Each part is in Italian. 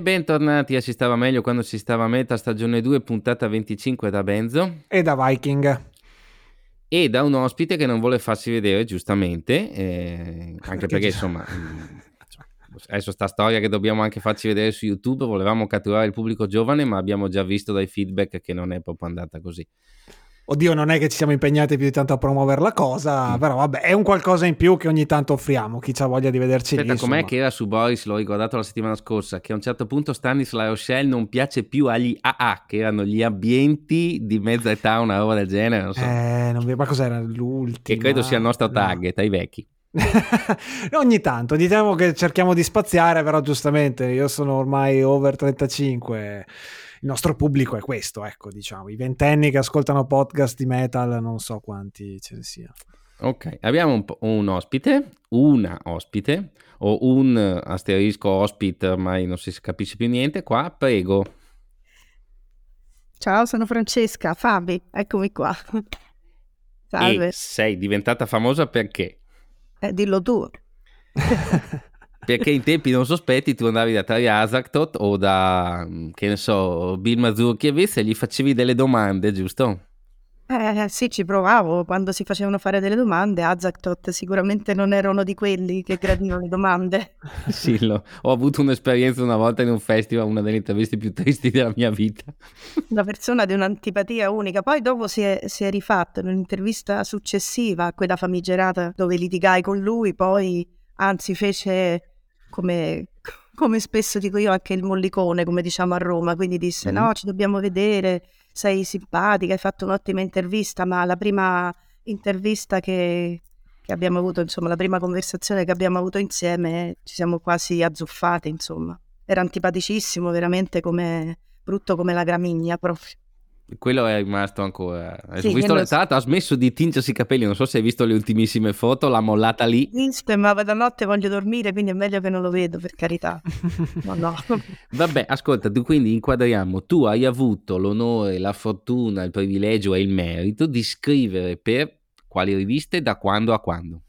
E bentornati a Si stava meglio quando si stava a metà stagione 2, puntata 25 da Benzo. E da Viking. E da un ospite che non vuole farsi vedere, giustamente, eh, anche perché insomma... adesso sta storia che dobbiamo anche farci vedere su YouTube, volevamo catturare il pubblico giovane, ma abbiamo già visto dai feedback che non è proprio andata così. Oddio, non è che ci siamo impegnati più di tanto a promuovere la cosa, mm. però vabbè, è un qualcosa in più che ogni tanto offriamo. Chi ha voglia di vederci Aspetta, lì. com'è che era su Boris, l'ho ricordato la settimana scorsa, che a un certo punto Stanis La Rochelle non piace più agli AA, che erano gli ambienti di mezza età, una roba del genere. Non so. Eh, non, ma cos'era l'ultimo? Che credo sia il nostro target, no. ai vecchi. ogni tanto diciamo che cerchiamo di spaziare, però giustamente io sono ormai over 35 il nostro pubblico è questo, ecco, diciamo, i ventenni che ascoltano podcast di metal, non so quanti ce ne siano. Ok, abbiamo un, un, ospite, una ospite, o un asterisco ospite, ormai non si capisce più niente, qua, prego. Ciao, sono Francesca, Fabi, eccomi qua. Salve. E sei diventata famosa perché? Eh, dillo tu. perché in tempi non sospetti tu andavi da Tari Azaktot o da, che ne so, Bill Mazurkiewicz e gli facevi delle domande, giusto? Eh sì, ci provavo quando si facevano fare delle domande. Azaktot sicuramente non era uno di quelli che gradivano le domande. sì, lo, ho avuto un'esperienza una volta in un festival, una delle interviste più tristi della mia vita. Una persona di un'antipatia unica. Poi dopo si è, si è rifatto in un'intervista successiva a quella famigerata dove litigai con lui, poi anzi fece come, come, spesso dico io anche il mollicone, come diciamo a Roma, quindi disse mm no, ci dobbiamo vedere, sei simpatica, hai fatto un'ottima intervista, ma la prima intervista che, che abbiamo avuto, insomma, la prima conversazione che abbiamo avuto insieme, ci siamo quasi azzuffate, insomma. Era antipaticissimo, veramente come brutto come la gramigna proprio quello è rimasto ancora. Sì, ho visto, tra l'altro ha smesso di tingersi i capelli, non so se hai visto le ultimissime foto, l'ha mollata lì. Visto, ma da notte voglio dormire, quindi è meglio che non lo vedo, per carità. No, no. Vabbè, ascolta, tu quindi inquadriamo, tu hai avuto l'onore, la fortuna, il privilegio e il merito di scrivere per quali riviste, da quando a quando?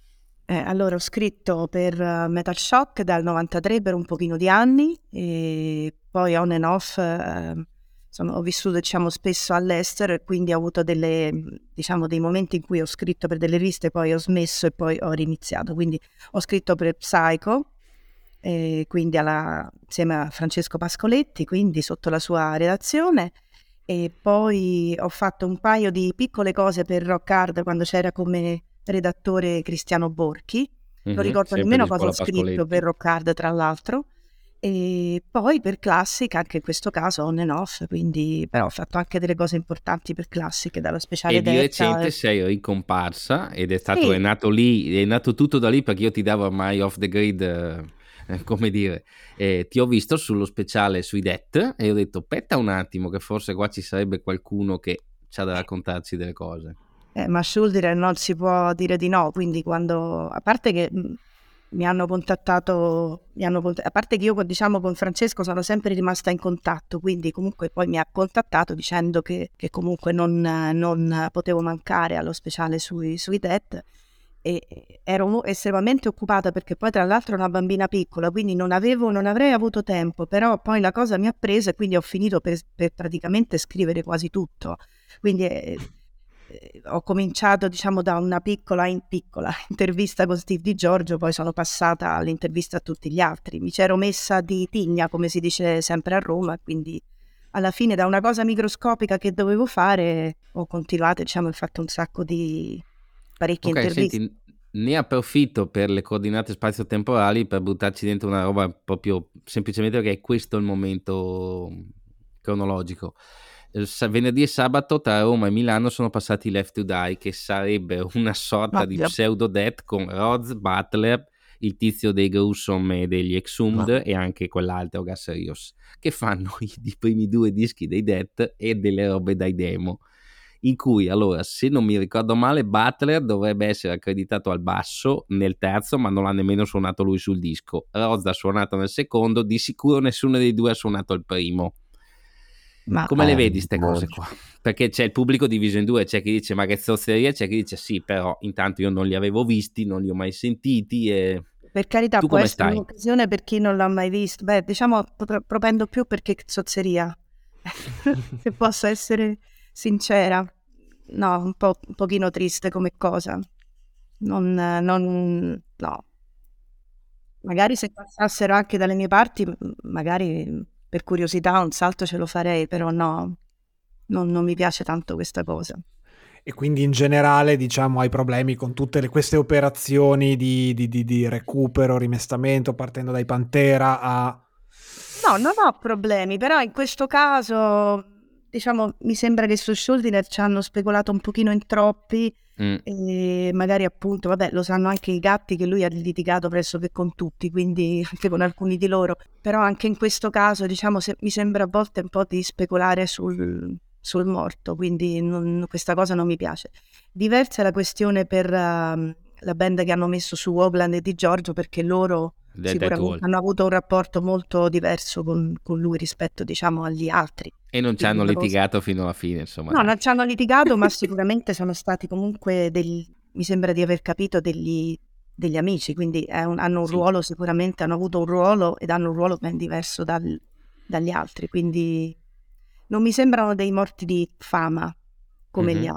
Eh, allora ho scritto per uh, Metal Shock dal 93 per un pochino di anni e poi on and off... Uh, sono, ho vissuto diciamo, spesso all'estero e quindi ho avuto delle, diciamo, dei momenti in cui ho scritto per delle riviste, poi ho smesso e poi ho riniziato. Quindi ho scritto per Psycho, eh, quindi alla, insieme a Francesco Pascoletti, quindi sotto la sua redazione. E poi ho fatto un paio di piccole cose per Rock Hard quando c'era come redattore Cristiano Borchi. Non mm-hmm, ricordo nemmeno cosa ho scritto per Rock Hard, tra l'altro. E poi per Classic, anche in questo caso on and off, quindi però ho fatto anche delle cose importanti per Classic, dallo speciale E di recente sei ricomparsa ed è stato, sì. è nato lì, è nato tutto da lì perché io ti davo ormai off the grid, eh, come dire, eh, ti ho visto sullo speciale sui Det e ho detto, aspetta un attimo che forse qua ci sarebbe qualcuno che ha da raccontarci delle cose. Eh, ma Schulder non si può dire di no, quindi quando, a parte che mi hanno contattato, mi hanno a parte che io diciamo con Francesco sono sempre rimasta in contatto, quindi comunque poi mi ha contattato dicendo che, che comunque non, non, potevo mancare allo speciale sui, sui TED e ero estremamente occupata perché poi tra l'altro ero una bambina piccola, quindi non, avevo, non avrei avuto tempo, però poi la cosa mi ha preso e quindi ho finito per, per praticamente scrivere quasi tutto. Quindi... Eh, ho cominciato diciamo da una piccola in piccola intervista con Steve Di Giorgio, poi sono passata all'intervista a tutti gli altri. Mi c'ero messa di tigna, come si dice sempre a Roma, quindi alla fine da una cosa microscopica che dovevo fare ho continuato, diciamo, ho fatto un sacco di parecchie okay, interviste. Senti, ne approfitto per le coordinate spazio-temporali per buttarci dentro una roba proprio semplicemente perché è questo il momento cronologico venerdì e sabato tra Roma e Milano sono passati Left to Die, che sarebbe una sorta Ma, di pseudo death con Roz Butler, il tizio dei Gruesome e degli Exhumed Ma. e anche quell'altro Gas Rios, che fanno i, i, primi due dischi dei Death e delle robe dai demo. In cui, allora, se non mi ricordo male, Butler dovrebbe essere accreditato al basso nel terzo, ma non l'ha nemmeno suonato lui sul disco. Roz ha suonato nel secondo, di sicuro nessuno dei due ha suonato il primo. Ma come le vedi queste cose qua? Perché c'è il pubblico diviso in due, c'è chi dice ma che zozzeria, c'è chi dice sì, però intanto io non li avevo visti, non li ho mai sentiti e Per carità, tu può essere stai? un'occasione per chi non l'ha mai visto. Beh, diciamo, pro- propendo più perché zozzeria. Se posso essere sincera. No, un po' un pochino triste come cosa. Non, non, no. Magari se passassero anche dalle mie parti, magari per curiosità un salto ce lo farei, però no, non, non mi piace tanto questa cosa. E quindi in generale, diciamo, hai problemi con tutte le, queste operazioni di, di, di, di recupero, rimestamento, partendo dai Pantera a... No, non ho problemi, però in questo caso, diciamo, mi sembra che su Schuldiner ci hanno speculato un pochino in troppi Mm. e magari appunto, vabbè, lo sanno anche i gatti che lui ha litigato pressoché con tutti, quindi anche con alcuni di loro, però anche in questo caso, diciamo, se- mi sembra a volte un po' di speculare sul, sul morto, quindi non- questa cosa non mi piace. Diversa è la questione per ehm, la band che hanno messo su Oakland e di Giorgio, perché loro sicuramente hanno avuto un rapporto molto diverso con, con lui rispetto, diciamo, agli altri. E non ci hanno litigato fino alla fine, insomma. No, non ci hanno litigato, ma sicuramente sono stati comunque degli, mi sembra di aver capito, degli, degli amici, quindi un- hanno un Sì. ruolo sicuramente, hanno avuto un ruolo ed hanno un ruolo ben diverso dal- dagli altri, quindi non mi sembrano dei morti di fama come gli Mhm.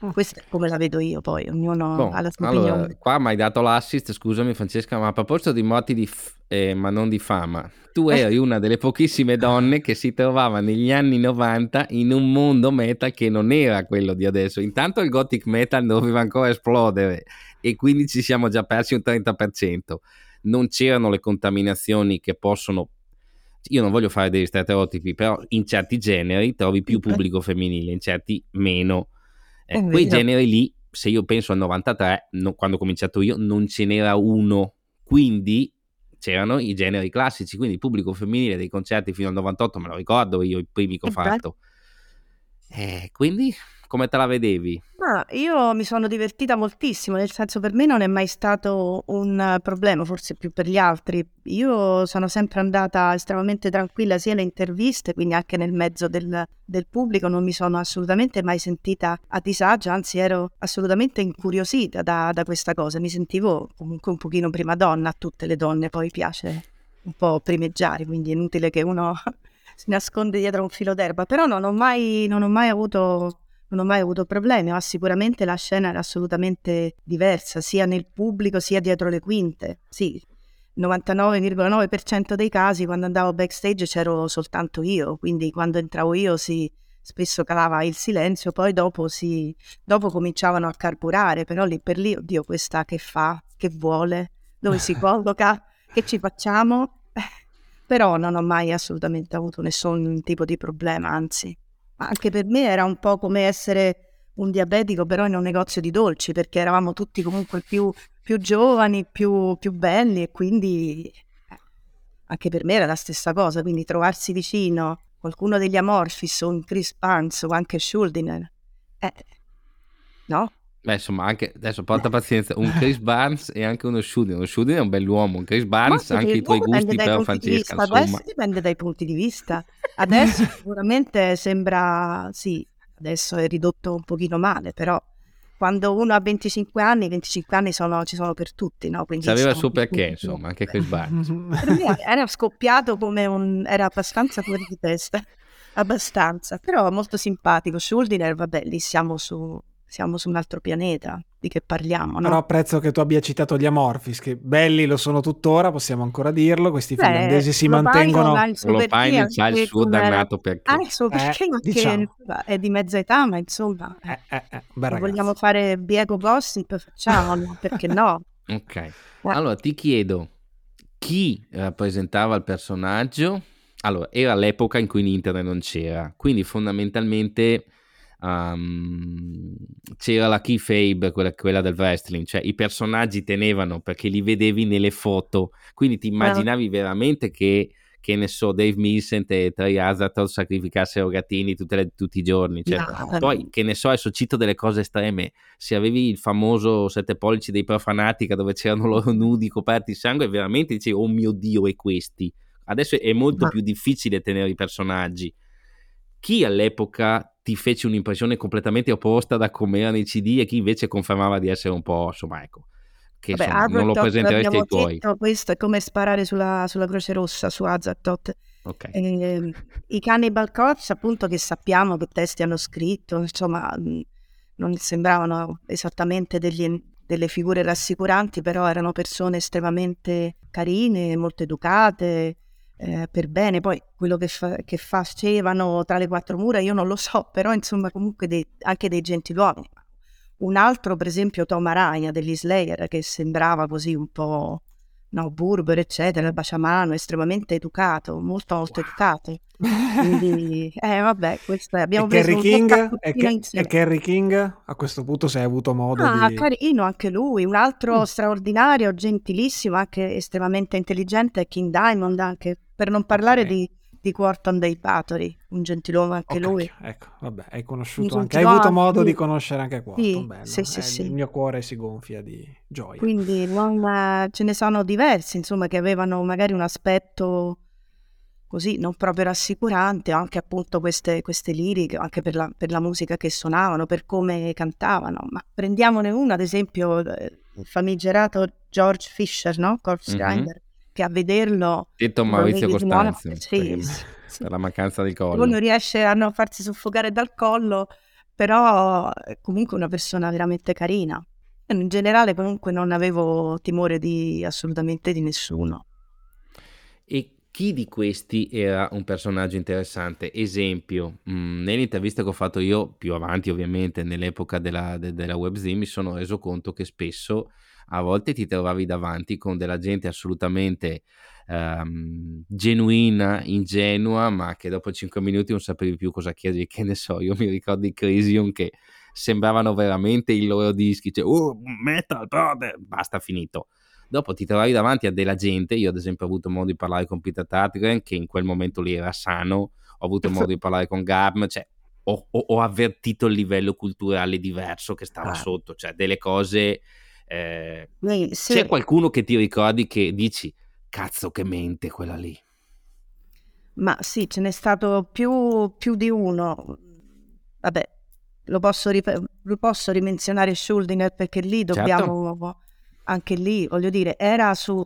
Altri. Questa è come la vedo io poi, ognuno Boh, ha la sua allora, opinione. qua mi hai dato l'assist, scusami Francesca, ma a proposito di morti di f- eh, ma non di fama, tu eri una delle pochissime donne che si trovava negli anni 90 in un mondo metal che non era quello di adesso. Intanto il gothic metal doveva ancora esplodere e quindi ci siamo già persi un 30%. Non c'erano le contaminazioni che possono io non voglio fare degli stereotipi, però in certi generi trovi più Ok. pubblico femminile, in certi meno. Eh, È quei generi lì, se io penso al 93, no- quando ho cominciato io, non ce n'era uno. Quindi c'erano i generi classici, quindi il pubblico femminile dei concerti fino al 98, me lo ricordo io, i primi che ho Eh beh. fatto. Eh, quindi come te la vedevi? Ma io mi sono divertita moltissimo, nel senso per me non è mai stato un problema, forse più per gli altri. Io sono sempre andata estremamente tranquilla sia alle interviste, quindi anche nel mezzo del, del pubblico, non mi sono assolutamente mai sentita a disagio, anzi ero assolutamente incuriosita da, da questa cosa. Mi sentivo comunque un pochino prima donna, a tutte le donne poi piace un po' primeggiare, quindi è inutile che uno si nasconde dietro un filo d'erba, però non ho mai, non ho mai avuto non ho mai avuto problemi, ma sicuramente la scena era assolutamente diversa, sia nel pubblico sia dietro le quinte. Sì, 99,9% dei casi quando andavo backstage c'ero soltanto io, quindi quando entravo io si spesso calava il silenzio, poi dopo, si, dopo cominciavano a carburare, però lì per lì, oddio, questa che fa, che vuole, dove si colloca, che ci facciamo? Però non ho mai assolutamente avuto nessun tipo di problema, anzi. Anche per me era un po' come essere un diabetico, però in un negozio di dolci, perché eravamo tutti comunque più, più giovani, più, più belli e quindi eh, anche per me era la stessa cosa. Quindi trovarsi vicino qualcuno degli Amorphis o un Chris Barnes o anche Schuldiner, eh, no? Beh, insomma, anche adesso porta pazienza, un Chris Barnes e anche uno Shudin. Uno Shudin è un bell'uomo, un Chris Barnes Ma anche i tuoi gusti, però Francesca, vista. insomma. Adesso dipende dai punti di vista. Adesso sicuramente sembra, sì, adesso è ridotto un pochino male, però quando uno ha 25 anni, 25 anni sono- ci sono per tutti, no? Quindi Sapeva il suo tutti perché, più- insomma, anche Chris Barnes. Per me era scoppiato come un... era abbastanza fuori di testa, abbastanza, però molto simpatico. Schuldiner, vabbè, lì siamo su, siamo su un altro pianeta, di che parliamo, no? Però apprezzo che tu abbia citato gli Amorphis, che belli lo sono tuttora, possiamo ancora dirlo, questi Beh, finlandesi si mantengono... ha il suo Lopainen perché, ha il suo dannato perché. Ah, il suo perché, Eh, ma che diciamo. è di mezza età, ma insomma, Eh, eh, eh, bel se vogliamo fare Biego Gossip, facciamolo, perché no? Ok, allora ti chiedo chi rappresentava il personaggio. Allora, era l'epoca in cui internet non c'era, quindi fondamentalmente um, c'era la keyfabe, quella, quella del wrestling, cioè i personaggi tenevano perché li vedevi nelle foto, quindi ti immaginavi veramente che, che ne so, Dave Milcent e Trey Hazard sacrificassero gattini tutte le- tutti i giorni, cioè, No. poi che ne so, adesso cito delle cose estreme, se avevi il famoso sette pollici dei Profanatica dove c'erano loro nudi coperti di sangue, veramente dicevi, oh mio Dio, e questi? Adesso è molto Ma- più difficile tenere i personaggi. Chi all'epoca ti fece un'impressione completamente opposta da come erano i CD e chi invece confermava di essere un po', insomma, ecco, che Vabbè, insomma, non lo presenteresti ai tuoi. Detto, questo è come sparare sulla, sulla Croce Rossa su Azathoth. Okay. Eh, I Cannibal Corpse, appunto, che sappiamo che testi hanno scritto, insomma, non sembravano esattamente degli, delle figure rassicuranti, però erano persone estremamente carine, molto educate, eh, per bene. Poi quello che, fa, che, facevano tra le quattro mura io non lo so, però insomma comunque dei, anche dei gentiluomini. Un altro, per esempio, Tom Araya degli Slayer, che sembrava così un po' no, burbero, eccetera, il baciamano, estremamente educato, molto molto wow. educato. Quindi, eh, vabbè, questo è. Abbiamo e preso Kerry King, e, e Kerry King, a questo punto se hai avuto modo ah, di... carino anche lui, un altro mm. straordinario, gentilissimo, anche estremamente intelligente, è King Diamond, anche per non parlare okay. di di Quarton dei Patori, un gentiluomo anche okay, lui. Ecco, vabbè, hai conosciuto anche, hai avuto modo sì. di conoscere anche Quarton, sì, bello. Sì, sì, eh, sì. Il mio cuore si gonfia di gioia. Quindi non, ce ne sono diversi, insomma, che avevano magari un aspetto così non proprio rassicurante, anche appunto queste, queste liriche, anche per la, per la, musica che suonavano, per come cantavano. Ma prendiamone uno, ad esempio, il famigerato George Fisher, no? Corpse mm-hmm. Grinder che a vederlo... Detto Maurizio Costanzo, sì, sì. per la mancanza di collo. Uno riesce a non farsi soffocare dal collo, però è comunque una persona veramente carina. In generale comunque non avevo timore di assolutamente di nessuno. E chi di questi era un personaggio interessante? Esempio, mh, mm, nell'intervista che ho fatto io, più avanti ovviamente, nell'epoca della, de, della webzine, mi sono reso conto che spesso a volte ti trovavi davanti con della gente assolutamente um, genuina, ingenua, ma che dopo 5 minuti non sapevi più cosa chiedere, che ne so, io mi ricordo i Crisium che sembravano veramente i loro dischi, cioè, oh, metal, brother, basta, finito. Dopo ti trovavi davanti a della gente, io ad esempio ho avuto modo di parlare con Peter Tatgren, che in quel momento lì era sano, ho avuto modo di parlare con Gabm, cioè ho, ho, ho, avvertito il livello culturale diverso che stava ah. sotto, cioè delle cose eh, sì. C'è qualcuno che ti ricordi che dici, cazzo che mente quella lì? Ma sì, ce n'è stato più, più di uno. Vabbè, lo posso, rip- lo posso rimenzionare Schuldiner perché lì certo. dobbiamo, certo. anche lì, voglio dire, era su,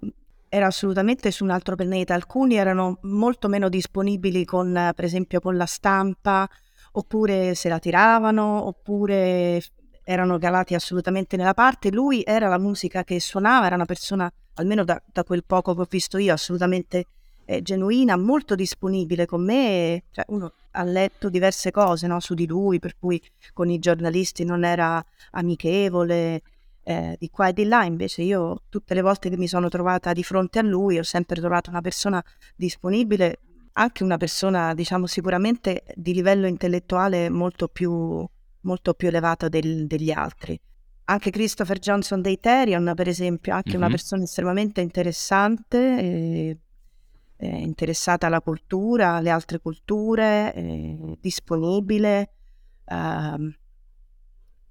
era assolutamente su un altro pianeta. Alcuni erano molto meno disponibili con, per esempio, con la stampa, oppure se la tiravano, oppure erano calati assolutamente nella parte. Lui era la musica che suonava, era una persona, almeno da, da quel poco che ho visto io, assolutamente eh, genuina, molto disponibile con me. Cioè, uno ha letto diverse cose no, su di lui, per cui con i giornalisti non era amichevole. Eh, di qua e di là, invece io tutte le volte che mi sono trovata di fronte a lui ho sempre trovato una persona disponibile, anche una persona diciamo sicuramente di livello intellettuale molto più molto più elevato del, degli altri. Anche Christopher Johnson dei Therion, per esempio, anche mm-hmm. una persona estremamente interessante, eh, eh, interessata alla cultura, alle altre culture, eh, disponibile, ehm,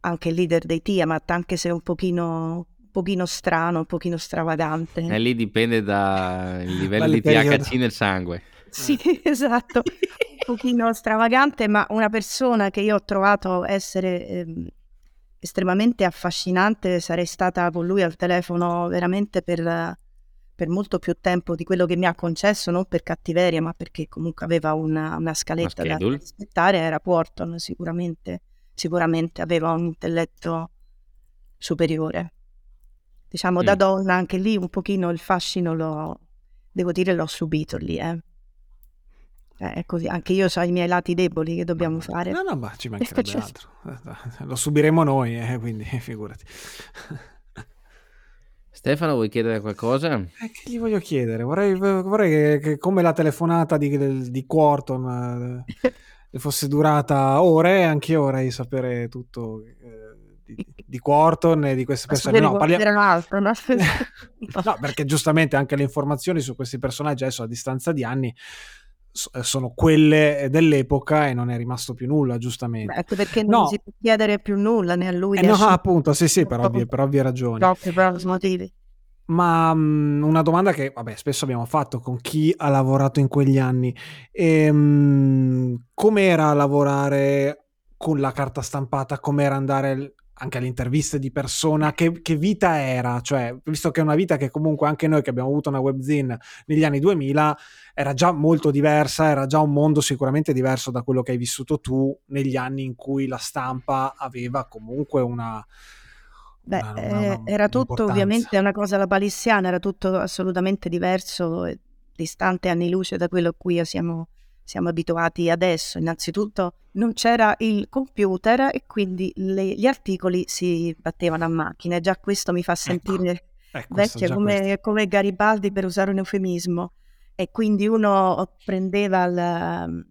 anche il leader dei Tiamat, anche se un pochino, un pochino strano, un pochino stravagante. E lì dipende dal livello di THC nel sangue. Sì, esatto pochino stravagante, ma una persona che io ho trovato essere eh, estremamente affascinante, sarei stata con lui al telefono veramente per, per, molto più tempo di quello che mi ha concesso, non per cattiveria, ma perché comunque aveva una, una scaletta da rispettare, era Porton sicuramente, sicuramente aveva un intelletto superiore. Diciamo mm. da donna anche lì un pochino il fascino lo, devo dire l'ho subito lì, eh. Eh, è così, anche io ho i miei lati deboli che dobbiamo fare. No, no, ma ci mancherebbe altro. Eh, lo subiremo noi, eh, quindi figurati. Stefano, vuoi chiedere qualcosa? Eh, che gli voglio chiedere? Vorrei, vorrei che, che, come la telefonata di, di Quarton eh, fosse durata ore, anche io vorrei sapere tutto eh, di, di, Quarton e di queste persone. No, parliamo... altro, no? no, perché giustamente anche le informazioni su questi personaggi adesso a distanza di anni sono quelle dell'epoca e non è rimasto più nulla, giustamente. Beh, perché non no. si può chiedere più nulla né a lui eh no, a appunto, sì, sì, per ovvie, per ovvie ragioni. Per motivi. Ma um, una domanda che, vabbè, spesso abbiamo fatto con chi ha lavorato in quegli anni. Ehm, com'era lavorare con la carta stampata? Com'era andare anche alle interviste di persona, che, che, vita era, cioè, visto che è una vita che comunque anche noi che abbiamo avuto una webzine negli anni 2000 era già molto diversa, era già un mondo sicuramente diverso da quello che hai vissuto tu negli anni in cui la stampa aveva comunque una... Beh, una, una, una, era tutto ovviamente una cosa la palissiana, era tutto assolutamente diverso, distante anni luce da quello a cui siamo siamo abituati adesso. Innanzitutto non c'era il computer e quindi le, gli articoli si battevano a macchina. Già questo mi fa ecco, sentire ecco, ecco, vecchia come, come, Garibaldi per usare un eufemismo. E quindi uno prendeva il,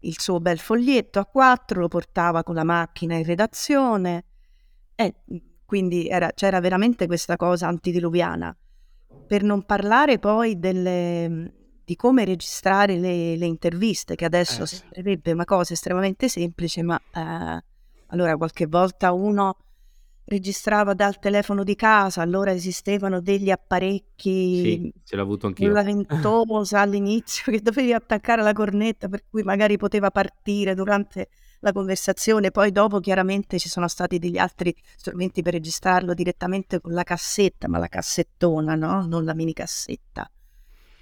il suo bel foglietto a quattro, lo portava con la macchina in redazione e quindi era, c'era veramente questa cosa antidiluviana. Per non parlare poi delle, di come registrare le, le interviste, che adesso eh, sembrerebbe una cosa estremamente semplice, ma eh, allora qualche volta uno registrava dal telefono di casa, allora esistevano degli apparecchi sì, ce l'ho avuto anch'io. la ventosa all'inizio che dovevi attaccare la cornetta per cui magari poteva partire durante la conversazione, poi dopo chiaramente ci sono stati degli altri strumenti per registrarlo direttamente con la cassetta, ma la cassettona, no? Non la mini cassetta.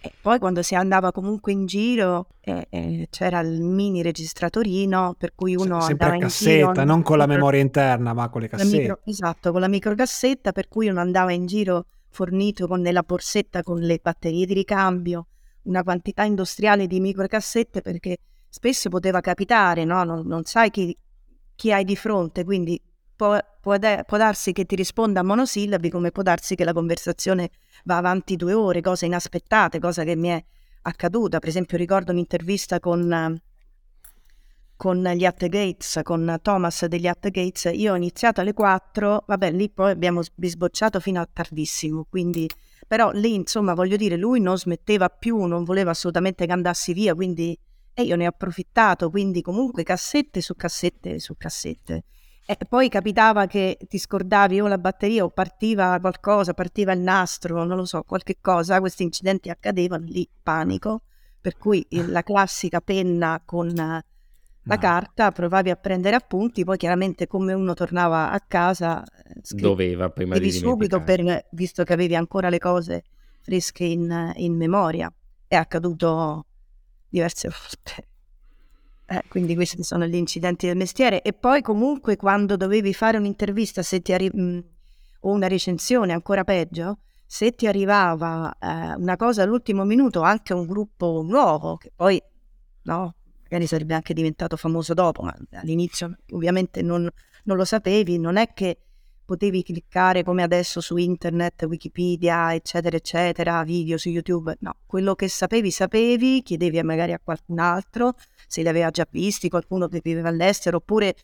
E poi quando si andava comunque in giro eh, eh, c'era il mini registratorino per cui uno S- sempre andava a cassetta, giro, non con la memoria interna ma con le cassette. Micro, esatto, con la microcassetta per cui uno andava in giro fornito con nella borsetta con le batterie di ricambio, una quantità industriale di microcassette perché spesso poteva capitare, no? non, non sai chi, chi hai di fronte, quindi può, può, può, darsi che ti risponda a monosillabi come può darsi che la conversazione va avanti due ore, cose inaspettate, cosa che mi è accaduta. Per esempio ricordo un'intervista con, con gli At Gates, con Thomas degli At Gates. Io ho iniziato alle 4, vabbè lì poi abbiamo bisbocciato fino a tardissimo, quindi però lì insomma voglio dire lui non smetteva più, non voleva assolutamente che andassi via, quindi e io ne ho approfittato, quindi comunque cassette su cassette su cassette. E poi capitava che ti scordavi o la batteria o partiva qualcosa, partiva il nastro, non lo so, qualche cosa, questi incidenti accadevano, lì panico, per cui la classica penna con la no. carta, provavi a prendere appunti, poi chiaramente come uno tornava a casa, eh, scri- doveva prima di subito, per, visto che avevi ancora le cose fresche in, in memoria. È accaduto diverse volte. Eh, quindi questi sono gli incidenti del mestiere. E poi comunque quando dovevi fare un'intervista arri- mh, o una recensione, ancora peggio, se ti arrivava eh, una cosa all'ultimo minuto, anche un gruppo nuovo, che poi no, magari sarebbe anche diventato famoso dopo, ma all'inizio ovviamente non, non lo sapevi, non è che potevi cliccare come adesso su internet, Wikipedia, eccetera, eccetera, video su YouTube. No, quello che sapevi, sapevi, chiedevi magari a qualcun altro se li aveva già visti, qualcuno che viveva all'estero, oppure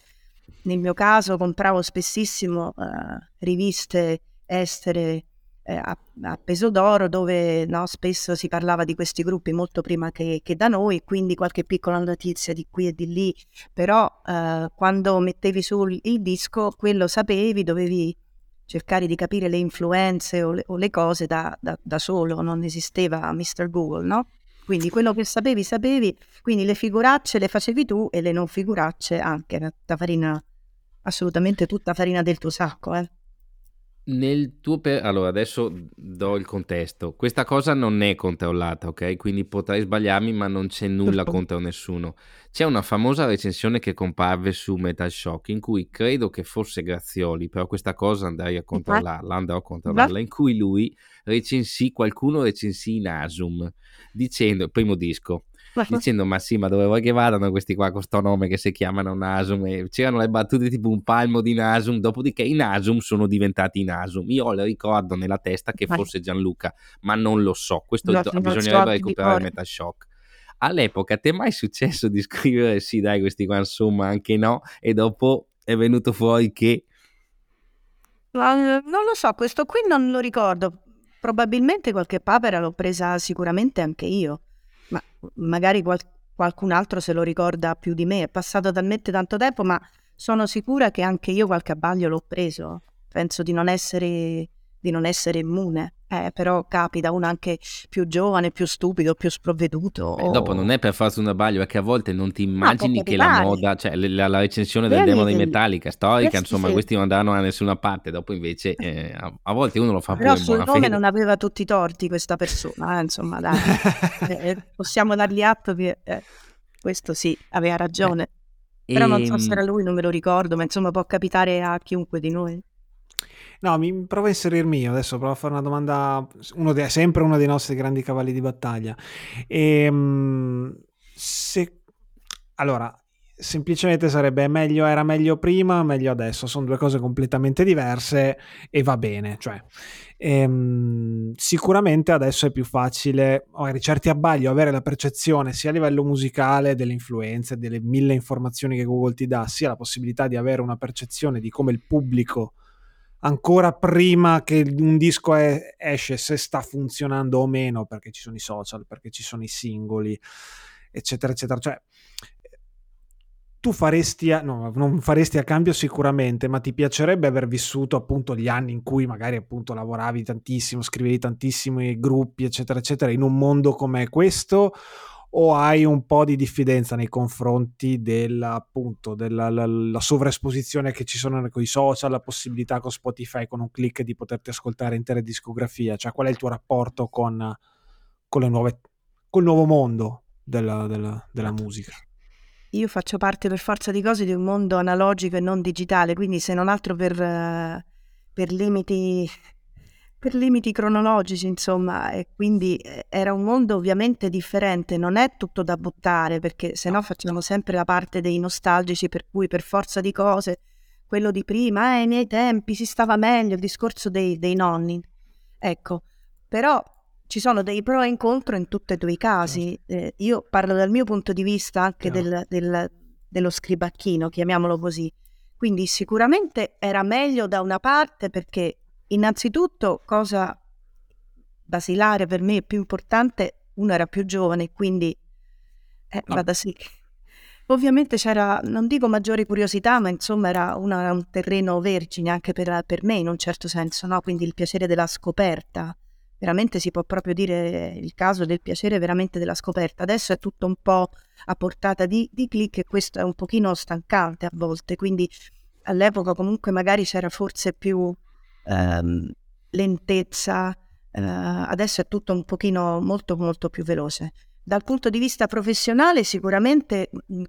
nel mio caso compravo spessissimo uh, riviste estere eh, a, a, peso d'oro dove no, spesso si parlava di questi gruppi molto prima che, che, da noi, quindi qualche piccola notizia di qui e di lì, però eh, quando mettevi sul il disco quello sapevi, dovevi cercare di capire le influenze o le, o le cose da, da, da, solo, non esisteva Mr. Google, no? Quindi quello che sapevi, sapevi, quindi le figuracce le facevi tu e le non figuracce anche, la farina, assolutamente tutta farina del tuo sacco, eh. Nel tuo per... Allora, adesso do il contesto. Questa cosa non è controllata, ok? Quindi potrei sbagliarmi, ma non c'è nulla contro nessuno. C'è una famosa recensione che comparve su Metal Shock in cui credo che fosse Grazioli, però questa cosa andrei a controllarla, andrò a controllarla, in cui lui recensì, qualcuno recensì in Asum, dicendo, il primo disco, dicendo ma sì ma dove vuoi che vadano questi qua con sto nome che si chiamano Nasum? E c'erano le battute tipo un palmo di Nasum dopodiché i Nasum sono diventati Nasum. Io il ricordo nella testa che fosse Gianluca ma non lo so. Questo no, bisognerebbe recuperare il Metashock. All'epoca ti è mai successo di scrivere sì dai questi qua insomma anche no e dopo è venuto fuori che non lo so questo qui non lo ricordo. Probabilmente qualche papera l'ho presa sicuramente anche io magari qual- qualcun altro se lo ricorda più di me, è passato talmente tanto tempo, ma sono sicura che anche io qualche abbaglio l'ho preso, penso di non essere, di non essere immune. eh, però capita uno anche più giovane, più stupido, più sprovveduto. Beh, dopo non è per farsi una baglio, è che a volte non ti immagini no, che la moda, cioè la, la recensione del demo di Metallica storica, questi insomma, sì. questi non andranno da nessuna parte, dopo invece eh, a, a, volte uno lo fa però pure sul nome non aveva tutti i torti questa persona, eh, insomma, dai, eh, possiamo dargli atto che eh, questo sì, aveva ragione. Però non so se era ehm lui, non me lo ricordo, ma insomma può capitare a chiunque di noi. No, mi provo a inserirmi io, adesso provo a fare una domanda, uno de- sempre uno dei nostri grandi cavalli di battaglia. E, ehm, se, allora, semplicemente sarebbe meglio, era meglio prima, meglio adesso, sono due cose completamente diverse e va bene, cioè ehm, sicuramente adesso è più facile, magari certi abbaglio, avere la percezione sia a livello musicale delle influenze, delle mille informazioni che Google ti dà, sia la possibilità di avere una percezione di come il pubblico ancora prima che un disco è, esce se sta funzionando o meno perché ci sono i social, perché ci sono i singoli, eccetera, eccetera. Cioè, tu faresti, a, no, non faresti a cambio sicuramente, ma ti piacerebbe aver vissuto appunto gli anni in cui magari appunto lavoravi tantissimo, scrivevi tantissimi gruppi, eccetera, eccetera, in un mondo come questo? O hai un po' di diffidenza nei confronti della, appunto, della la, la sovraesposizione che ci sono con i social, la possibilità con Spotify con un click di poterti ascoltare intere discografia? Cioè, qual è il tuo rapporto con, con le nuove, col nuovo mondo della, della, della musica? Io faccio parte per forza di cose di un mondo analogico e non digitale, quindi se non altro per, per limiti per limiti cronologici, insomma, e quindi eh, era un mondo ovviamente differente, non è tutto da buttare, perché se no facciamo sempre la parte dei nostalgici, per cui per forza di cose, quello di prima, eh, ai miei tempi si stava meglio, il discorso dei, dei nonni. Ecco, però ci sono dei pro e contro in tutti e due i casi. Certo. Eh, io parlo dal mio punto di vista anche del, del, dello scribacchino, chiamiamolo così. Quindi sicuramente era meglio da una parte perché Innanzitutto, cosa basilare per me più importante, uno era più giovane, quindi eh, va da sé. Ovviamente c'era, non dico maggiore curiosità, ma insomma era una, un terreno vergine anche per, per, me in un certo senso, no? quindi il piacere della scoperta. Veramente si può proprio dire il caso del piacere veramente della scoperta. Adesso è tutto un po' a portata di, di click e questo è un pochino stancante a volte, quindi all'epoca comunque magari c'era forse più ehm, lentezza, eh, adesso è tutto un pochino molto molto più veloce. Dal punto di vista professionale sicuramente mm,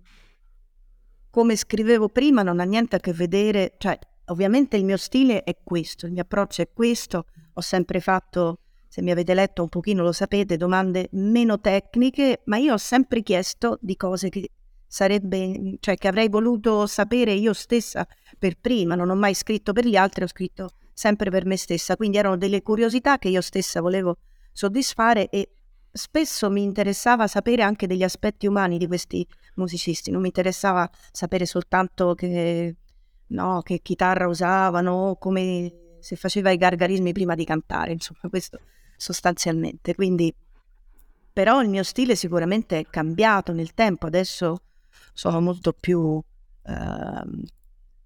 come scrivevo prima non ha niente a che vedere, cioè ovviamente il mio stile è questo, il mio approccio è questo, ho sempre fatto, se mi avete letto un pochino lo sapete, domande meno tecniche, ma io ho sempre chiesto di cose che sarebbe, cioè che avrei voluto sapere io stessa per prima, non ho mai scritto per gli altri, ho scritto sempre per me stessa, quindi erano delle curiosità che io stessa volevo soddisfare e spesso mi interessava sapere anche degli aspetti umani di questi musicisti, non mi interessava sapere soltanto che, no, che chitarra usavano, come se faceva i gargarismi prima di cantare, insomma questo sostanzialmente. Quindi, però il mio stile sicuramente è cambiato nel tempo, adesso sono molto più eh,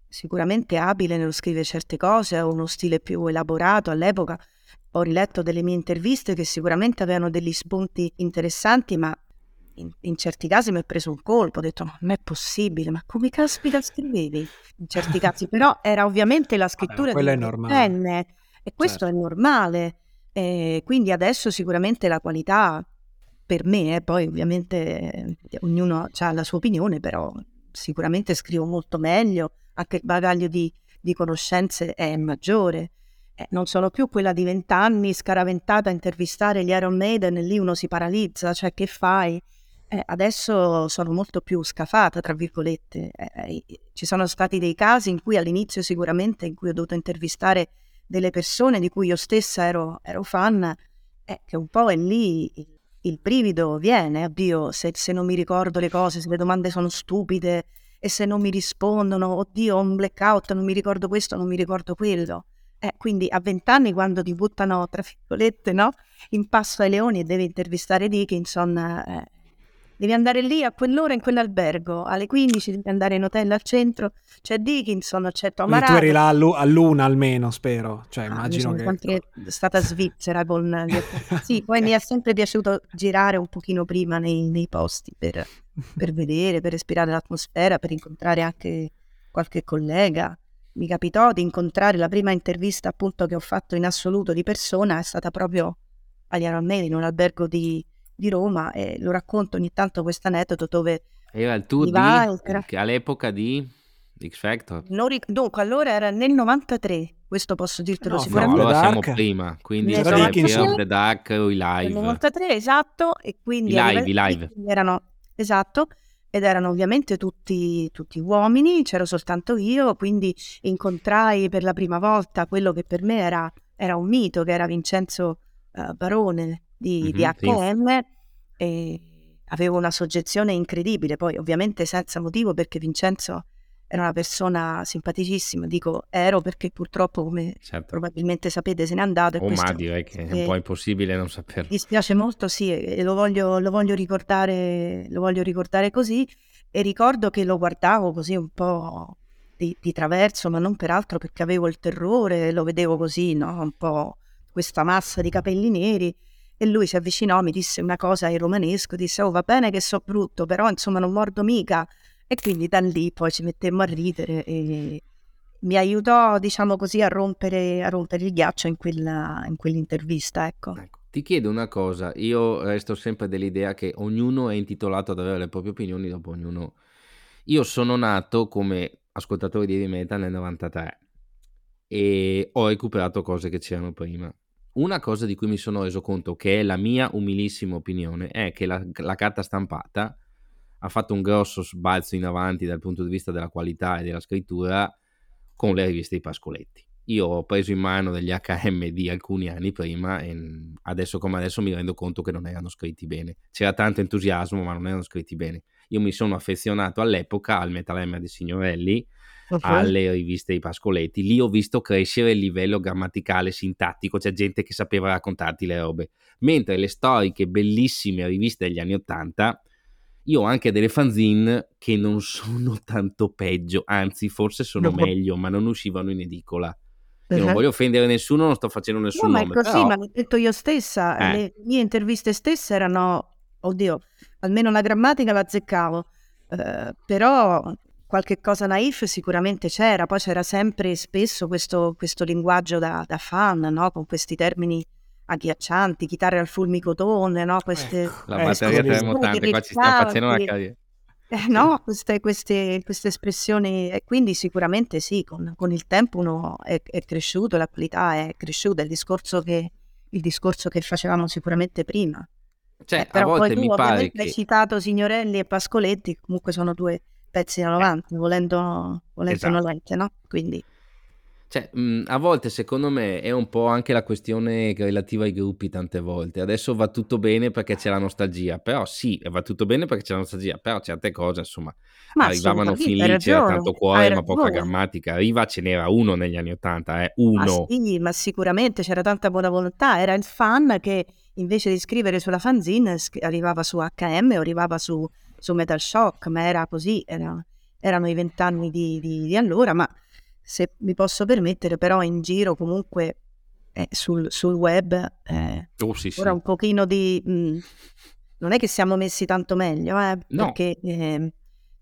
sicuramente abile nello scrivere certe cose, ha uno stile più elaborato all'epoca. Ho riletto delle mie interviste che sicuramente avevano degli spunti interessanti, ma in, in certi casi mi ha preso un colpo, ho detto ma non è possibile, ma come caspita scrivevi? In certi casi, però era ovviamente la scrittura Vabbè, di normale. e questo certo. è normale. E quindi adesso sicuramente la qualità per me, eh, poi ovviamente eh, ognuno ha la sua opinione, però sicuramente scrivo molto meglio, anche il bagaglio di, di conoscenze è maggiore. Eh, non sono più quella di vent'anni scaraventata a intervistare gli Iron Maiden e lì uno si paralizza, cioè che fai? Eh, adesso sono molto più scafata, tra virgolette. Eh, eh ci sono stati dei casi in cui all'inizio sicuramente in cui ho dovuto intervistare delle persone di cui io stessa ero, ero fan, eh, che un po' è lì il, il brivido viene, oddio, se, se non mi ricordo le cose, se le domande sono stupide, e se non mi rispondono, oddio, ho un blackout, non mi ricordo questo, non mi ricordo quello. Eh, quindi a vent'anni quando ti buttano, tra virgolette, no? in passo ai leoni e devi intervistare Dickinson, eh, devi andare lì a quell'ora in quell'albergo, alle 15 devi andare in hotel al centro, c'è Dickinson, c'è Tom Quindi tu eri là a luna almeno, spero. Cioè, ah, immagino che... È stata svizzera con... sì, poi mi è sempre piaciuto girare un pochino prima nei, nei posti per, per vedere, per respirare l'atmosfera, per incontrare anche qualche collega. Mi capitò di incontrare la prima intervista appunto che ho fatto in assoluto di persona, è stata proprio agli Man in un albergo di, di Roma e lo racconto ogni tanto questo aneddoto dove... Era il tour di, era... all'epoca di X Factor? Ric- dunque, allora era nel 93, questo posso dirtelo no, sicuramente. No, allora siamo prima, quindi esatto. Dark o i live. Nel 93, esatto, e quindi... I live, i live. Erano, esatto, ed erano ovviamente tutti, tutti, uomini, c'ero soltanto io, quindi incontrai per la prima volta quello che per me era, era un mito, che era Vincenzo uh, Barone di, mm-hmm, di HM sì. e avevo una soggezione incredibile, poi ovviamente senza motivo perché Vincenzo era una persona simpaticissima, dico ero perché purtroppo come certo. probabilmente sapete se n'è andato. Oh ma direi che è un po' impossibile non saperlo. Mi dispiace molto, sì, e lo voglio, lo voglio, ricordare, lo voglio ricordare così e ricordo che lo guardavo così un po' di, di traverso, ma non peraltro perché avevo il terrore, lo vedevo così, no? un po' questa massa di capelli neri e lui si avvicinò, mi disse una cosa in romanesco, disse oh va bene che so brutto, però insomma non mordo mica e quindi da lì poi ci mettemmo a ridere e mi aiutò diciamo così a rompere, a rompere il ghiaccio in, quella, in quell'intervista ecco. ecco. Ti chiedo una cosa, io resto sempre dell'idea che ognuno è intitolato ad avere le proprie opinioni, dopo ognuno... Io sono nato come ascoltatore di heavy metal nel 93 e ho recuperato cose che c'erano prima. Una cosa di cui mi sono reso conto, che è la mia umilissima opinione, è che la, la carta stampata ha fatto un grosso sbalzo in avanti dal punto di vista della qualità e della scrittura con le riviste di Pascoletti. Io ho preso in mano degli HM di alcuni anni prima e adesso come adesso mi rendo conto che non erano scritti bene. C'era tanto entusiasmo, ma non erano scritti bene. Io mi sono affezionato all'epoca al Metal M di Signorelli okay. alle riviste di Pascoletti. Lì ho visto crescere il livello grammaticale, sintattico, c'è gente che sapeva raccontarti le robe. Mentre le storiche, bellissime riviste degli anni Ottanta, io ho anche delle fanzine che non sono tanto peggio, anzi forse sono no. meglio, ma non uscivano in edicola. Io non voglio offendere nessuno, non sto facendo nessun no, nome. Ma è così, però... ma l'ho detto io stessa. Eh. Le mie interviste stesse erano, oddio, almeno la grammatica la azzeccavo. Uh, però qualche cosa naif sicuramente c'era, poi c'era sempre spesso questo, questo linguaggio da, da fan, no? con questi termini agghiaccianti, chitarre al fulmicotone, no? queste, ecco, la batteria termotante, qua ci stiamo facendo una carriera. Eh, no, queste, queste, queste, espressioni, e quindi sicuramente sì, con, con il tempo uno è, è, cresciuto, la qualità è cresciuta, il discorso che, il discorso che facevamo sicuramente prima. Cioè, eh, però a volte poi tu, mi pare che... hai citato Signorelli e Pascoletti, comunque sono due pezzi da 90, volendo, volendo esatto. no? Quindi... Cioè, mh, a volte secondo me è un po' anche la questione relativa ai gruppi tante volte. Adesso va tutto bene perché c'è la nostalgia, però sì, va tutto bene perché c'è la nostalgia, però certe cose insomma ma arrivavano fin lì, c'era tanto cuore ma poca grammatica. Riva ce n'era uno negli anni Ottanta, eh, uno. Ma sì, ma sicuramente c'era tanta buona volontà, era il fan che invece di scrivere sulla fanzine arrivava su HM o arrivava su su Metal Shock, ma era così, era, erano i vent'anni di, di, di, allora, ma se mi posso permettere, però in giro comunque eh, sul, sul, web eh, oh, sì, ora sì. un pochino di... Mh, mm, non è che siamo messi tanto meglio, eh, no. perché eh,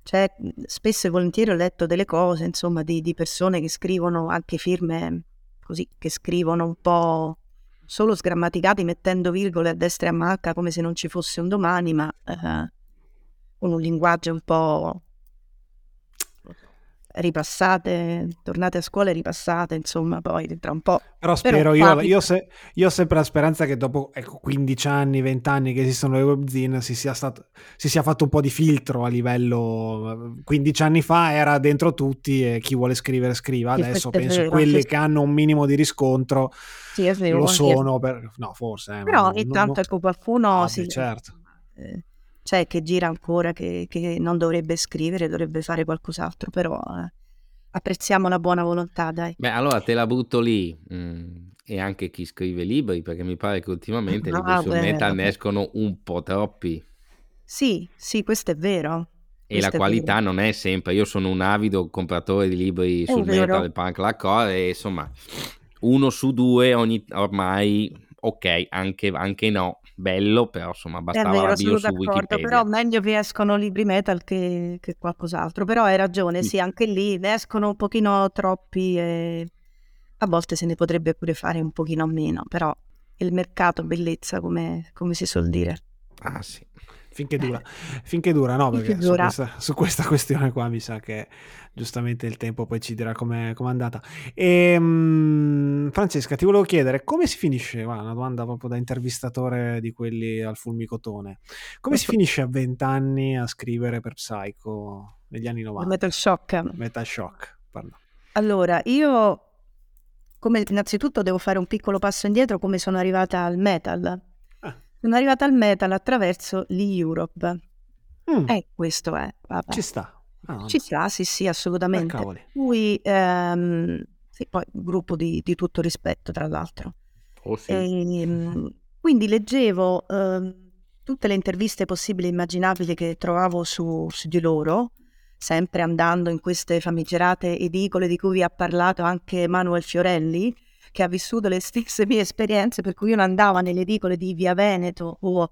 cioè, spesso e volentieri ho letto delle cose, insomma, di, di persone che scrivono anche firme così, che scrivono un po' solo sgrammaticati mettendo virgole a destra e a manca come se non ci fosse un domani, ma eh, con un linguaggio un po' ripassate, tornate a scuola e ripassate, insomma, poi tra un po'. Però spero, Però io, io, se, io, ho sempre la speranza che dopo ecco, 15 anni, 20 anni che esistono le webzine si sia, stato, si sia fatto un po' di filtro a livello... 15 anni fa era dentro tutti e chi vuole scrivere scriva, adesso penso vero, quelle che hanno un minimo di riscontro sì, vero, lo sono, per... no forse. Eh, Però ogni tanto ecco qualcuno... Ah, sì, certo. Eh, c'è che gira ancora, che, che, non dovrebbe scrivere, dovrebbe fare qualcos'altro, però eh, apprezziamo la buona volontà, dai. Beh, allora te la butto lì. Mm, e anche chi scrive libri, perché mi pare che ultimamente no, libri sul metal ne escono un po' troppi. Sì, sì, questo è vero. E la qualità non è sempre. Io sono un avido compratore di libri sul metal, punk, la core, e insomma, uno su due ogni, ormai, ok, anche, anche no bello, però insomma bastava vero, la bio su Wikipedia. Però meglio che escono libri metal che, che qualcos'altro. Però hai ragione, sì. sì. anche lì ne escono un pochino troppi e a volte se ne potrebbe pure fare un pochino meno, però il mercato bellezza, come, come si suol dire. Ah sì. Finché dura, finché dura, no? Perché su questa, su questa, questione qua mi sa che giustamente il tempo poi ci dirà com'è, com'è andata. E, um, Francesca, ti volevo chiedere come si finisce, va, una domanda proprio da intervistatore di quelli al fulmicotone, come si finisce a vent'anni a scrivere per Psycho negli anni 90? Metal Shock. Metal Shock, parlo. Allora, io come, innanzitutto devo fare un piccolo passo indietro come sono arrivata al metal sono arrivata al metal attraverso l'Europe. Mm. E questo è. Vabbè. Ci sta. Ah, Ci sta, sì, sì, assolutamente. Cui, ehm, sì, poi gruppo di, di, tutto rispetto, tra l'altro. Oh, sì. e, ehm, quindi leggevo eh, tutte le interviste possibili e immaginabili che trovavo su, su di loro, sempre andando in queste famigerate edicole di cui vi ha parlato anche Manuel Fiorelli, che ha vissuto le stesse mie esperienze, per cui io non andavo nelle edicole di Via Veneto o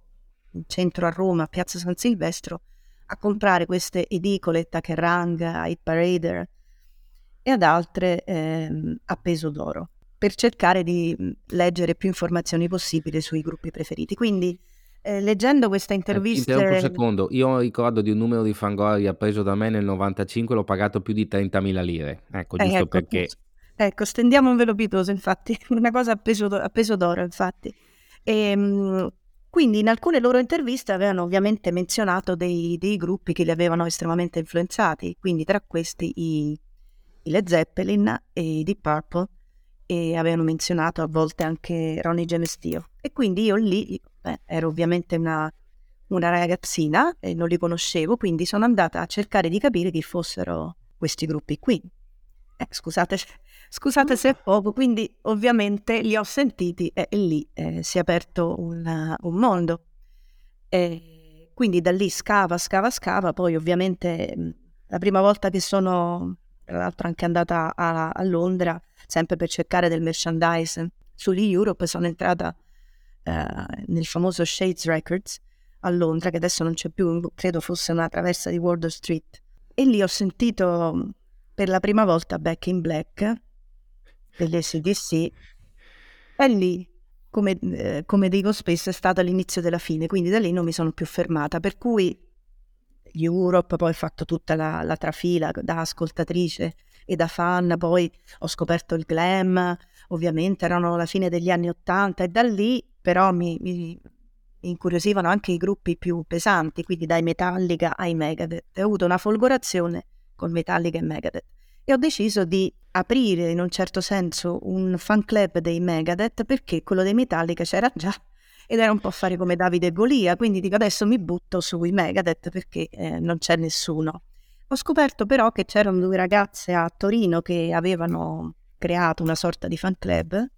in centro a Roma, Piazza San Silvestro, a comprare queste edicole Takerrang, Hit Parader e ad altre ehm, a peso d'oro, per cercare di leggere più informazioni possibili sui gruppi preferiti. Quindi eh, leggendo questa intervista... Interrompo un secondo, io ricordo di un numero di Fangori preso da me nel 95, l'ho pagato più di 30.000 lire, ecco, giusto eh, ecco, perché... Appunto. Ecco, stendiamo un velo pietoso, infatti, una cosa a peso, a peso d'oro, infatti. E, ehm, quindi in alcune loro interviste avevano ovviamente menzionato dei, dei, gruppi che li avevano estremamente influenzati, quindi tra questi i, i Led Zeppelin e i Deep Purple, e avevano menzionato a volte anche Ronnie James Dio. E quindi io lì beh, ero ovviamente una, una ragazzina e non li conoscevo, quindi sono andata a cercare di capire chi fossero questi gruppi qui. Eh, scusate Scusate se è poco, quindi ovviamente li ho sentiti e, e lì eh, si è aperto un, un mondo. E quindi da lì scava, scava, scava, poi ovviamente la prima volta che sono, tra l'altro anche andata a, a Londra, sempre per cercare del merchandise sugli Europe, sono entrata eh, nel famoso Shades Records a Londra, che adesso non c'è più, credo fosse una traversa di Ward Street. E lì ho sentito per la prima volta Back in Black, degli SDC e lì, come, eh, come dico spesso, è stato l'inizio della fine, quindi da lì non mi sono più fermata, per cui Europe, poi ho fatto tutta la, la trafila da ascoltatrice e da fan, poi ho scoperto il glam, ovviamente erano la fine degli anni Ottanta e da lì però mi, mi, incuriosivano anche i gruppi più pesanti, quindi dai Metallica ai Megadeth. Ho avuto una folgorazione con Metallica e Megadeth e ho deciso di aprire in un certo senso un fan club dei Megadeth perché quello dei Metallica c'era già ed era un po' fare come Davide Golia, quindi dico adesso mi butto sui Megadeth perché eh, non c'è nessuno. Ho scoperto però che c'erano due ragazze a Torino che avevano creato una sorta di fan club,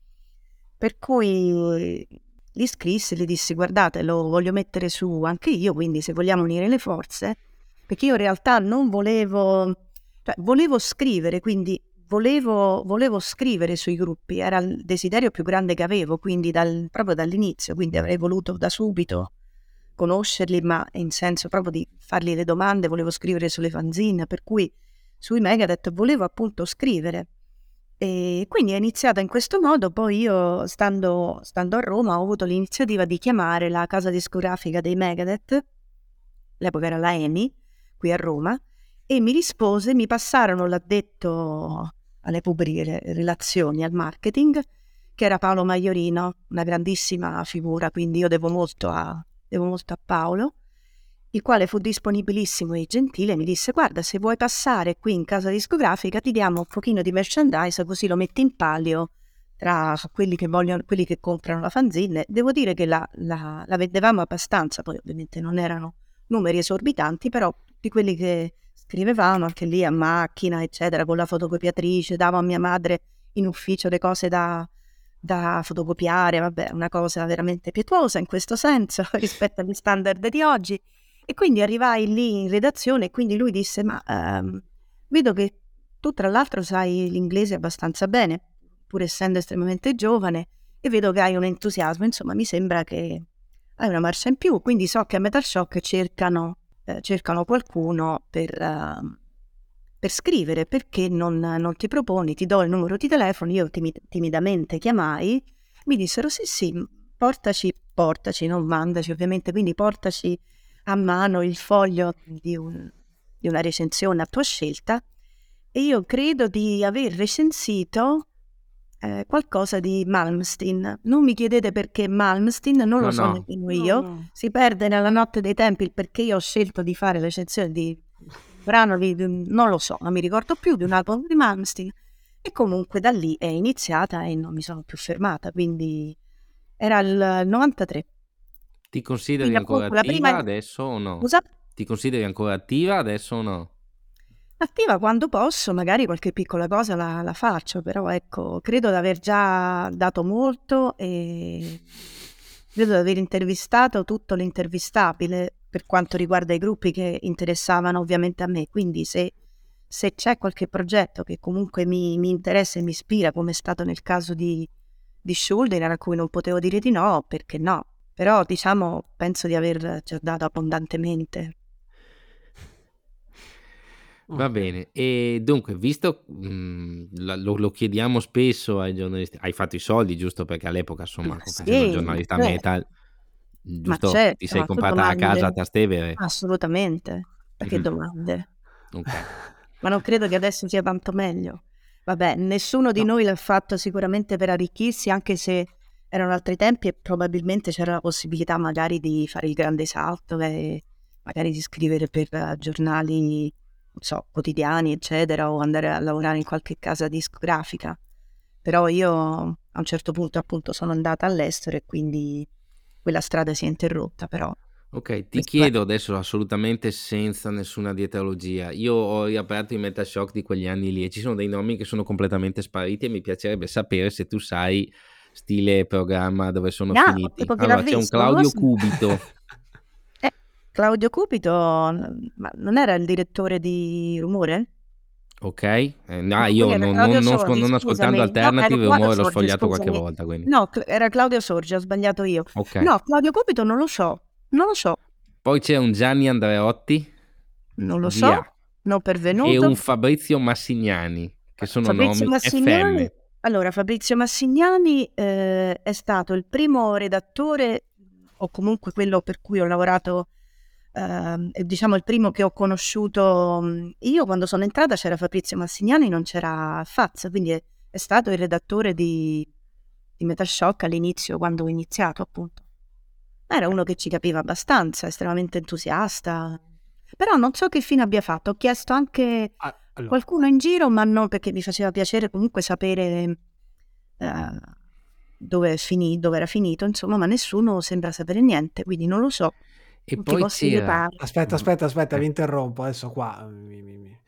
per cui li scrissi e gli dissi guardate lo voglio mettere su anche io, quindi se vogliamo unire le forze, perché io in realtà non volevo cioè, volevo scrivere, quindi volevo, volevo, scrivere sui gruppi, era il desiderio più grande che avevo, quindi dal, proprio dall'inizio, quindi avrei voluto da subito conoscerli, ma in senso proprio di fargli le domande, volevo scrivere sulle fanzine, per cui sui Megadeth volevo appunto scrivere. E quindi è iniziata in questo modo, poi io stando, stando a Roma ho avuto l'iniziativa di chiamare la casa discografica dei Megadeth, l'epoca era la EMI, qui a Roma, e mi rispose, mi passarono l'addetto alle pubbliche relazioni, al marketing, che era Paolo Maiorino, una grandissima figura, quindi io devo molto a, devo molto a Paolo, il quale fu disponibilissimo e gentile, mi disse guarda se vuoi passare qui in casa discografica ti diamo un pochino di merchandise così lo metti in palio tra quelli che, vogliono, quelli che comprano la fanzine. Devo dire che la, la, la vendevamo abbastanza, poi ovviamente non erano numeri esorbitanti, però di quelli che scrivevamo anche lì a macchina, eccetera, con la fotocopiatrice, davo a mia madre in ufficio le cose da, da fotocopiare, vabbè, una cosa veramente pietuosa in questo senso rispetto agli standard di oggi. E quindi arrivai lì in redazione e quindi lui disse, ma ehm, vedo che tu tra l'altro sai l'inglese abbastanza bene, pur essendo estremamente giovane, e vedo che hai un entusiasmo, insomma mi sembra che hai una marcia in più, quindi so che a Metal Shock cercano, eh, cercano qualcuno per, uh, per, scrivere, perché non, non, ti proponi, ti do il numero di telefono, io timid- timidamente chiamai, mi dissero sì sì, portaci, portaci, non mandaci ovviamente, quindi portaci a mano il foglio di, un, di una recensione a tua scelta e io credo di aver recensito eh, qualcosa di Malmsteen. Non mi chiedete perché Malmsteen, non lo no, so no. nemmeno io. No, no. Si perde nella notte dei tempi il perché io ho scelto di fare recensione di brano di, non lo so, non mi ricordo più, di un album di Malmsteen. E comunque da lì è iniziata e non mi sono più fermata, quindi era il 93. Ti consideri quindi, ancora attiva prima... adesso o no? Scusa? Ti consideri ancora attiva adesso o no? Attiva quando posso, magari qualche piccola cosa la, la faccio, però ecco, credo di aver già dato molto e credo di aver intervistato tutto l'intervistabile per quanto riguarda i gruppi che interessavano ovviamente a me, quindi se, se c'è qualche progetto che comunque mi, mi, interessa e mi ispira, come è stato nel caso di, di Schulden, a cui non potevo dire di no, perché no? Però diciamo, penso di aver già dato abbondantemente. Va bene, e dunque, visto mh, mhmm, lo, lo, chiediamo spesso ai giornalisti, hai fatto i soldi giusto perché all'epoca, insomma, sì, facendo giornalista certo. metal, giusto? Certo, ti sei comprata la casa a Trastevere? Assolutamente, perché mm-hmm. domande? Okay. Ma non credo che adesso sia tanto meglio. Vabbè, nessuno di no. noi l'ha fatto sicuramente per arricchirsi, anche se erano altri tempi e probabilmente c'era la possibilità magari di fare il grande salto e magari di scrivere per uh, giornali so, quotidiani, eccetera, o andare a lavorare in qualche casa discografica. Però io a un certo punto appunto sono andata all'estero e quindi quella strada si è interrotta, però Ok, ti chiedo adesso assolutamente senza nessuna dietrologia. Io ho riaperto i Metashock di quegli anni lì e ci sono dei nomi che sono completamente spariti e mi piacerebbe sapere se tu sai stile programma dove sono no, finiti. Allora, c'è un Claudio Cubito Claudio Cupito ma non era il direttore di Rumore? Ok, eh, no, io non, non, non, Sorgi, non ascoltando Alternative no, Rumore l'ho sfogliato qualche volta. Quindi. No, era Claudio Sorgi, ho sbagliato io. Okay. No, Claudio Cupito non lo so, non lo so. Poi c'è un Gianni Andreotti. Non lo Via. so, non pervenuto. E un Fabrizio Massignani, che sono Fabrizio nomi Massignani, FM. Allora, Fabrizio Massignani eh, è stato il primo redattore, o comunque quello per cui ho lavorato Uh, diciamo il primo che ho conosciuto mm, io quando sono entrata c'era Fabrizio Massignani, non c'era Faz, quindi è, è stato il redattore di, di Metal Shock all'inizio, quando ho iniziato appunto. Era uno che ci capiva abbastanza, estremamente entusiasta, però non so che fine abbia fatto. Ho chiesto anche ah, allora. qualcuno in giro, ma non perché mi faceva piacere comunque sapere uh, dove, finì, dove era finito, insomma, ma nessuno sembra sapere niente, quindi non lo so. E poi c'era... Aspetta, aspetta, aspetta, vi interrompo adesso qua. Mi, mi, mi,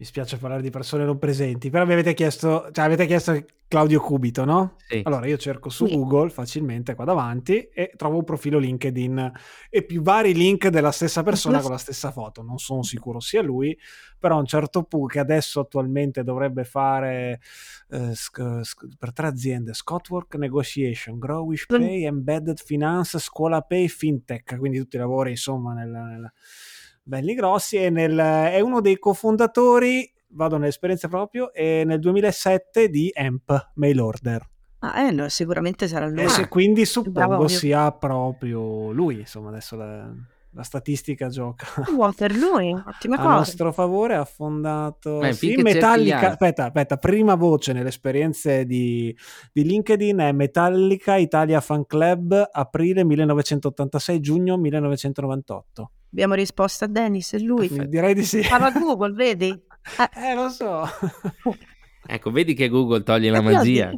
mi spiace parlare di persone non presenti, però mi avete chiesto, cioè avete chiesto Claudio Cubito, no? Sì. Allora io cerco su sì. Google facilmente qua davanti e trovo un profilo LinkedIn e più vari link della stessa persona con la stessa foto. Non sono sicuro sia lui, però a un certo punto che adesso attualmente dovrebbe fare eh, sc- sc- per tre aziende Scotwork Negotiation, Growish Pay, Embedded Finance, Scuola Pay, FinTech, quindi tutti i lavori insomma nella, nella belli grossi e nel, è uno dei cofondatori vado nell'esperienza proprio, e nel 2007 di AMP, Mail Order. Ah, eh, no, sicuramente sarà lui. E quindi suppongo sia proprio lui, insomma, adesso la, la statistica gioca. Walter lui, ottima a cosa. nostro favore ha fondato Beh, sì, Metallica, aspetta, aspetta, prima voce nelle esperienze di, di LinkedIn è Metallica Italia Fan Club, aprile 1986, giugno 1998. Abbiamo risposto a Dennis, è lui. Direi di sì. Parla Google, vedi? Eh, lo so. ecco, vedi che Google toglie la magia.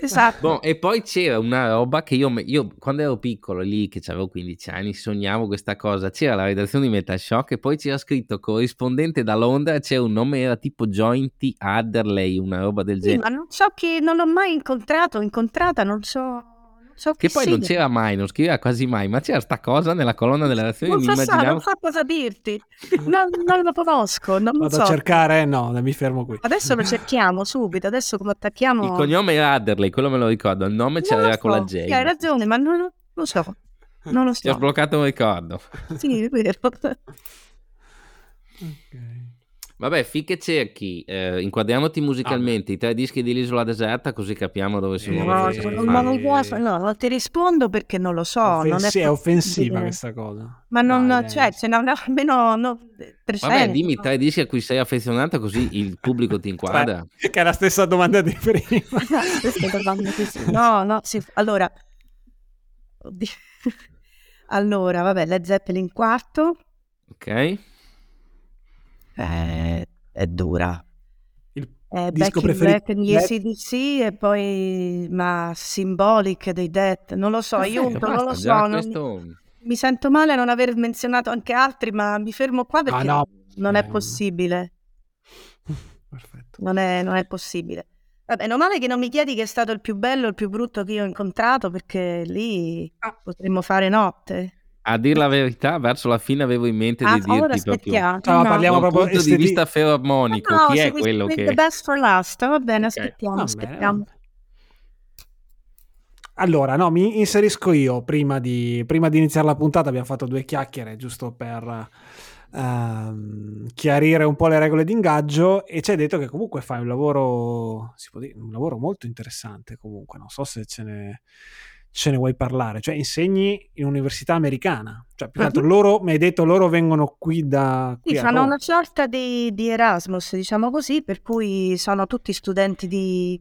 Esatto. Bon, e poi c'era una roba che io, io, quando ero piccolo lì, che avevo 15 anni, sognavo questa cosa. C'era la redazione di Metashock e poi c'era scritto corrispondente da Londra, c'era un nome, era tipo Jointy Adderley, una roba del genere. Sì, ma non so chi, non l'ho mai incontrato, incontrata, non so So che poi sì. non c'era mai, non scriveva quasi mai, ma c'era sta cosa nella colonna delle reazioni. Non so, immaginavo. non so cosa dirti. Non, non lo conosco, non lo Vado so. a cercare? No, mi fermo qui. Adesso lo cerchiamo subito, adesso come attacchiamo... Il cognome era Adderley, quello me lo ricordo. Il nome Non c'era lo con la so, J. sì, hai ragione, ma non lo so. Non lo Ti ho so. sbloccato un ricordo. Sì, è vero. Vabbè, finché cerchi, eh, inquadriamoti musicalmente i tre dischi dell'Isola Deserta, così capiamo dove si Eh, muove. No, questo sì, non, può- no, non ti rispondo perché non lo so. non Offensi- è, offensiva questa cosa. Ma non, Dai, cioè, ce n'è almeno no, 300. Vabbè, dimmi tre dischi a cui sei affezionato, così il pubblico ti inquadra. Che è la stessa domanda di prima. No, no, sì. Allora, oddio. allora, vabbè, Led Zeppelin quarto Ok? È, è dura. Il Eh, disco preferito Led- ACDC e poi ma Symbolic dei Dead, non lo so, aiuto, non lo so, non- questo... mi sento male non aver menzionato anche altri, ma mi fermo qua perché no. non è Eh, possibile, Perfetto. non è, non è possibile. Vabbè, meno male che non mi chiedi che è stato il più bello o il più brutto che io ho incontrato, perché lì Ah. potremmo fare notte. A dir la verità, verso la fine avevo in mente Ah, di dirti proprio aspettiamo. No, no. parliamo proprio punto di vista ferroarmonico. No, Chi è quello che... the best for last, va bene, aspettiamo, bene, aspettiamo. Allora, no, mi inserisco io prima di, prima di iniziare la puntata. Abbiamo fatto due chiacchiere giusto per ehm, chiarire un po' le regole di ingaggio. E ci hai detto che comunque fai un lavoro, si può dire, un lavoro molto interessante. Comunque, non so se ce ne, ce ne vuoi parlare. Cioè, insegni in università americana. Cioè, più che altro Mhm. loro, mi hai detto, loro vengono qui da. Sì, Qui a fanno Roma. una sorta di, di Erasmus, diciamo così, per cui sono tutti studenti di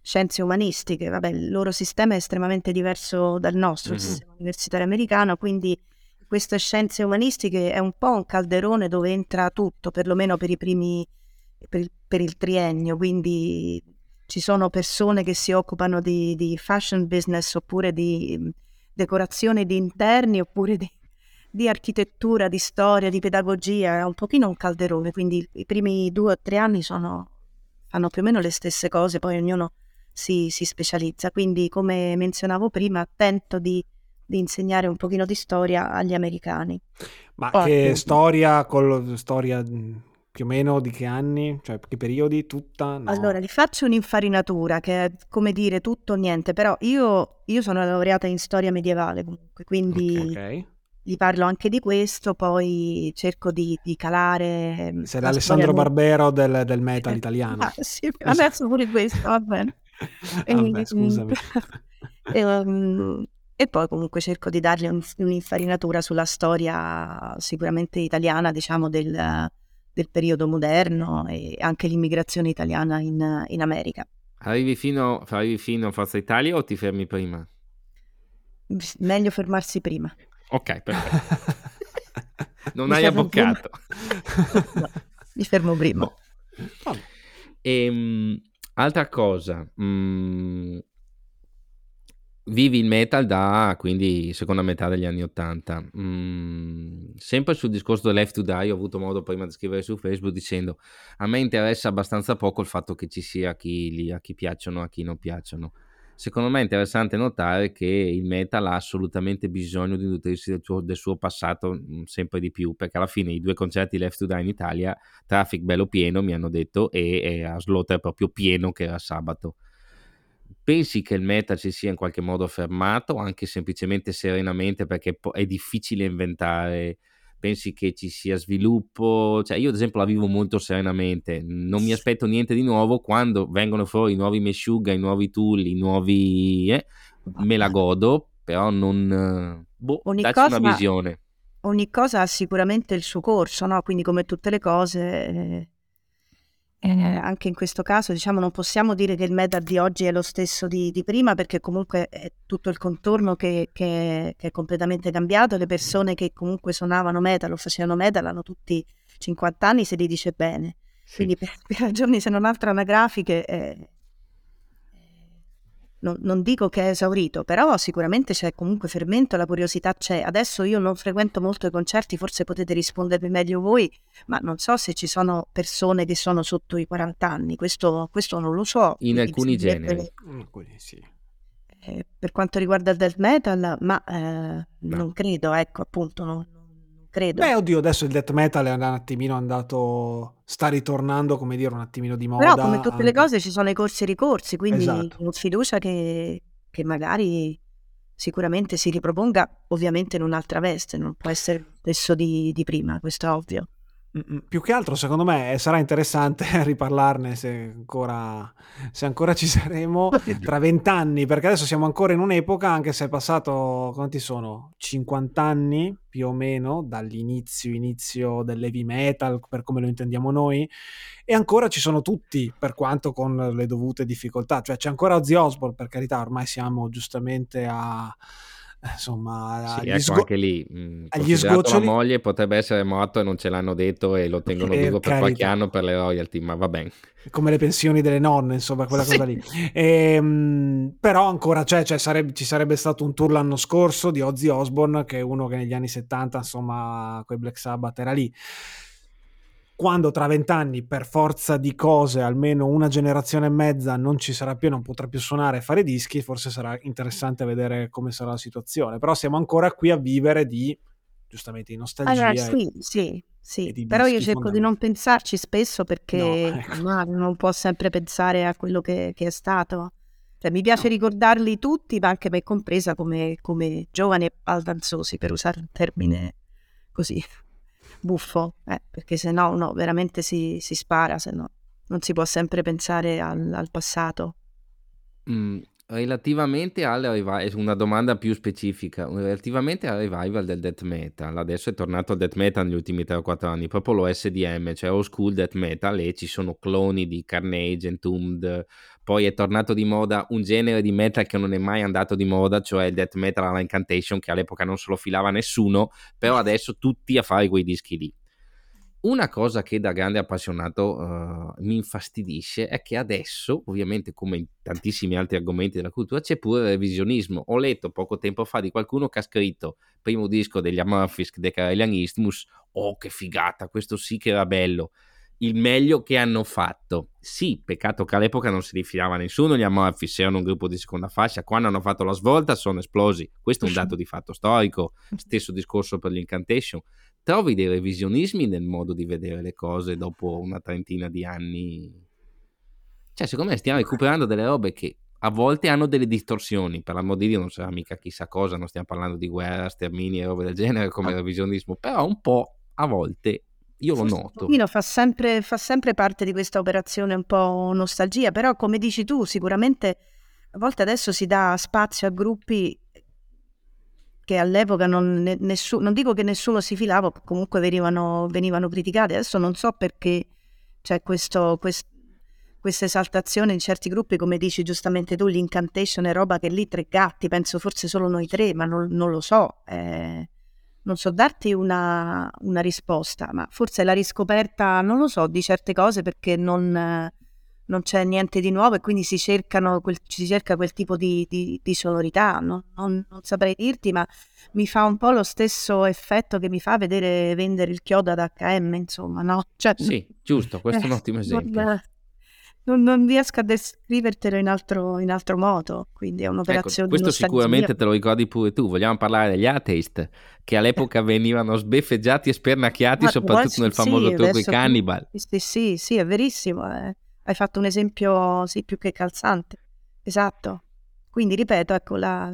scienze umanistiche. Vabbè, il loro sistema è estremamente diverso dal nostro, il Mhm. sistema universitario americano, quindi queste scienze umanistiche è un po' un calderone dove entra tutto, perlomeno per i primi, per il, per il triennio, quindi ci sono persone che si occupano di, di fashion business oppure di mm, decorazione di interni oppure di, di architettura, di storia, di pedagogia, è un pochino un calderone, quindi i primi due o tre anni sono, fanno più o meno le stesse cose, poi ognuno si, si specializza, quindi come menzionavo prima tento di, di insegnare un pochino di storia agli americani. Ma Ottimo. che storia, con storia mh, più o meno di che anni? Cioè, che periodi? Tutta? No. Allora, gli faccio un'infarinatura che è come dire tutto o niente, però io, io sono laureata in storia medievale comunque, quindi Ok. gli parlo anche di questo, poi cerco di, di calare... ehm, Sei la l'Alessandro Barbero del, del metal italiano. Ah, sì, adesso pure questo, va bene. Vabbè, E- scusami. e, um, e poi comunque cerco di dargli un- un'infarinatura sulla storia sicuramente italiana, diciamo, del, del periodo moderno e anche l'immigrazione italiana in, in America. Arrivi fino, arrivi fino a Forza Italia o ti fermi prima? Meglio fermarsi prima. Ok, perfetto. Non Mi hai abboccato. No, mi fermo prima. No. Ehm, altra cosa, mm, vivi il metal da quindi seconda metà degli anni 80. Mm, sempre sul discorso dell'F to Die ho avuto modo prima di scrivere su Facebook dicendo a me interessa abbastanza poco il fatto che ci sia a chi, a chi piacciono, a chi non piacciono. Secondo me è interessante notare che il metal ha assolutamente bisogno di nutrirsi del suo, del suo passato mm, sempre di più, perché alla fine i due concerti Left to Die in Italia traffic bello pieno, mi hanno detto, e, e a Slaughter proprio pieno che era sabato. Pensi che il metal si sia in qualche modo fermato, anche semplicemente serenamente, perché è difficile inventare? Pensi che ci sia sviluppo? Cioè, io ad esempio la vivo molto serenamente, non mi aspetto niente di nuovo quando vengono fuori i nuovi Meshuggah, i nuovi Tool, i nuovi... eh, me la godo, però non... Boh, Ogni dacci cosa- una visione. ogni cosa ha sicuramente il suo corso, no? Quindi come tutte le cose, eh, eh, anche in questo caso, diciamo, non possiamo dire che il metal di oggi è lo stesso di, di prima, perché comunque è tutto il contorno che, che- che è completamente cambiato. Le persone che comunque suonavano metal o facevano metal hanno tutti 50 anni, se li dice bene. Quindi per, per ragioni se non altro anagrafiche, eh, non, non dico che è esaurito, però sicuramente c'è comunque fermento, la curiosità c'è. Adesso io non frequento molto i concerti, forse potete rispondermi meglio voi, ma non so se ci sono persone che sono sotto i 40 anni, questo, questo non lo so. In alcuni generi. Mm, quindi sì. Eh, per quanto riguarda il death metal, ma eh, no. non credo, ecco, appunto, non, non, credo. Beh, oddio, adesso il death metal è un attimino andato, sta ritornando, come dire, un attimino di moda. Però come tutte anche... le cose ci sono i corsi e ricorsi, quindi esatto. ho fiducia che, che magari sicuramente si riproponga, ovviamente in un'altra veste, non può essere lo stesso di, di prima, questo è ovvio. Più che altro, secondo me, sarà interessante riparlarne se ancora, se ancora ci saremo tra vent'anni, perché adesso siamo ancora in un'epoca, anche se è passato, quanti sono? 50 anni più o meno dall'inizio inizio dell'heavy metal, per come lo intendiamo noi, e ancora ci sono tutti, per quanto con le dovute difficoltà. Cioè c'è ancora Ozzy Osbourne, per carità, ormai siamo giustamente a insomma sì, ecco sgo- anche lì mh, agli sgoccioli la moglie potrebbe essere morto e non ce l'hanno detto e lo tengono vivo per qualche anno per le royalty ma va bene. Come le pensioni delle nonne insomma quella sì. cosa lì. E, ehm, però ancora c'è, cioè, sarebbe, ci sarebbe stato un tour l'anno scorso di Ozzy Osbourne che è uno che negli anni 70 insomma con i Black Sabbath era lì quando tra vent'anni per forza di cose almeno una generazione e mezza non ci sarà più, non potrà più suonare e fare dischi, forse sarà interessante vedere come sarà la situazione, però siamo ancora qui a vivere di giustamente di nostalgia. Allora, sì, e, sì, sì. però io cerco di non pensarci spesso perché no, ecco. no, non può sempre pensare a quello che, che è stato. Cioè, mi piace no. ricordarli tutti, ma anche me compresa come, come giovani e baldanzosi, per usare un termine così buffo, eh, perché se no, no veramente si, si spara, se no non si può sempre pensare al, al passato. Mm, relativamente al revival, una domanda più specifica, relativamente al revival del death metal, adesso è tornato il death metal negli ultimi 3 o 4 anni, proprio lo SDM, cioè old school death metal e ci sono cloni di Carnage, Entombed, poi è tornato di moda un genere di metal che non è mai andato di moda, cioè il death metal alla incantation, che all'epoca non se lo filava nessuno, però adesso tutti a fare quei dischi lì. Una cosa che da grande appassionato uh, mi infastidisce è che adesso, ovviamente come in tantissimi altri argomenti della cultura, c'è pure il revisionismo. Ho letto poco tempo fa di qualcuno che ha scritto primo disco degli Amorphisk, The Karelian Isthmus, oh che figata, questo sì che era bello il meglio che hanno fatto. Sì, peccato che all'epoca non si rifilava nessuno, gli Amorphis erano un gruppo di seconda fascia, quando hanno fatto la svolta sono esplosi. Questo è un dato di fatto storico, stesso discorso per l'Incantation. Trovi dei revisionismi nel modo di vedere le cose dopo una trentina di anni? Cioè, secondo me stiamo recuperando delle robe che a volte hanno delle distorsioni. Per l'amor di Dio non sarà mica chissà cosa, non stiamo parlando di guerra, stermini e robe del genere come ah. revisionismo, però un po' a volte io lo noto. Fa sempre, fa sempre parte di questa operazione un po' nostalgia, però come dici tu, sicuramente a volte adesso si dà spazio a gruppi che all'epoca non, ne, nessuno, non dico che nessuno si filava, comunque venivano, venivano criticati. Adesso non so perché c'è questo, quest, questa esaltazione in certi gruppi, come dici giustamente tu, l'incantation è roba che lì tre gatti, penso forse solo noi tre, ma non, non lo so. Eh, non so darti una, una, risposta, ma forse la riscoperta, non lo so, di certe cose perché non, non c'è niente di nuovo e quindi si, quel, si cerca quel tipo di, di, di sonorità. No? Non, non, saprei dirti, ma mi fa un po' lo stesso effetto che mi fa vedere vendere il chiodo ad HM, insomma, no? Cioè, sì, giusto, questo è un ottimo esempio. Non, non, non, riesco a descrivertelo in altro, in altro modo, quindi è un'operazione ecco, questo sicuramente te lo ricordi pure tu, vogliamo parlare degli atheist che all'epoca venivano sbeffeggiati e spernacchiati Ma, soprattutto nel famoso sì, trucco i cannibal. Sì, sì, sì, è verissimo, eh. Hai fatto un esempio sì, più che calzante, esatto. Quindi ripeto, ecco, la...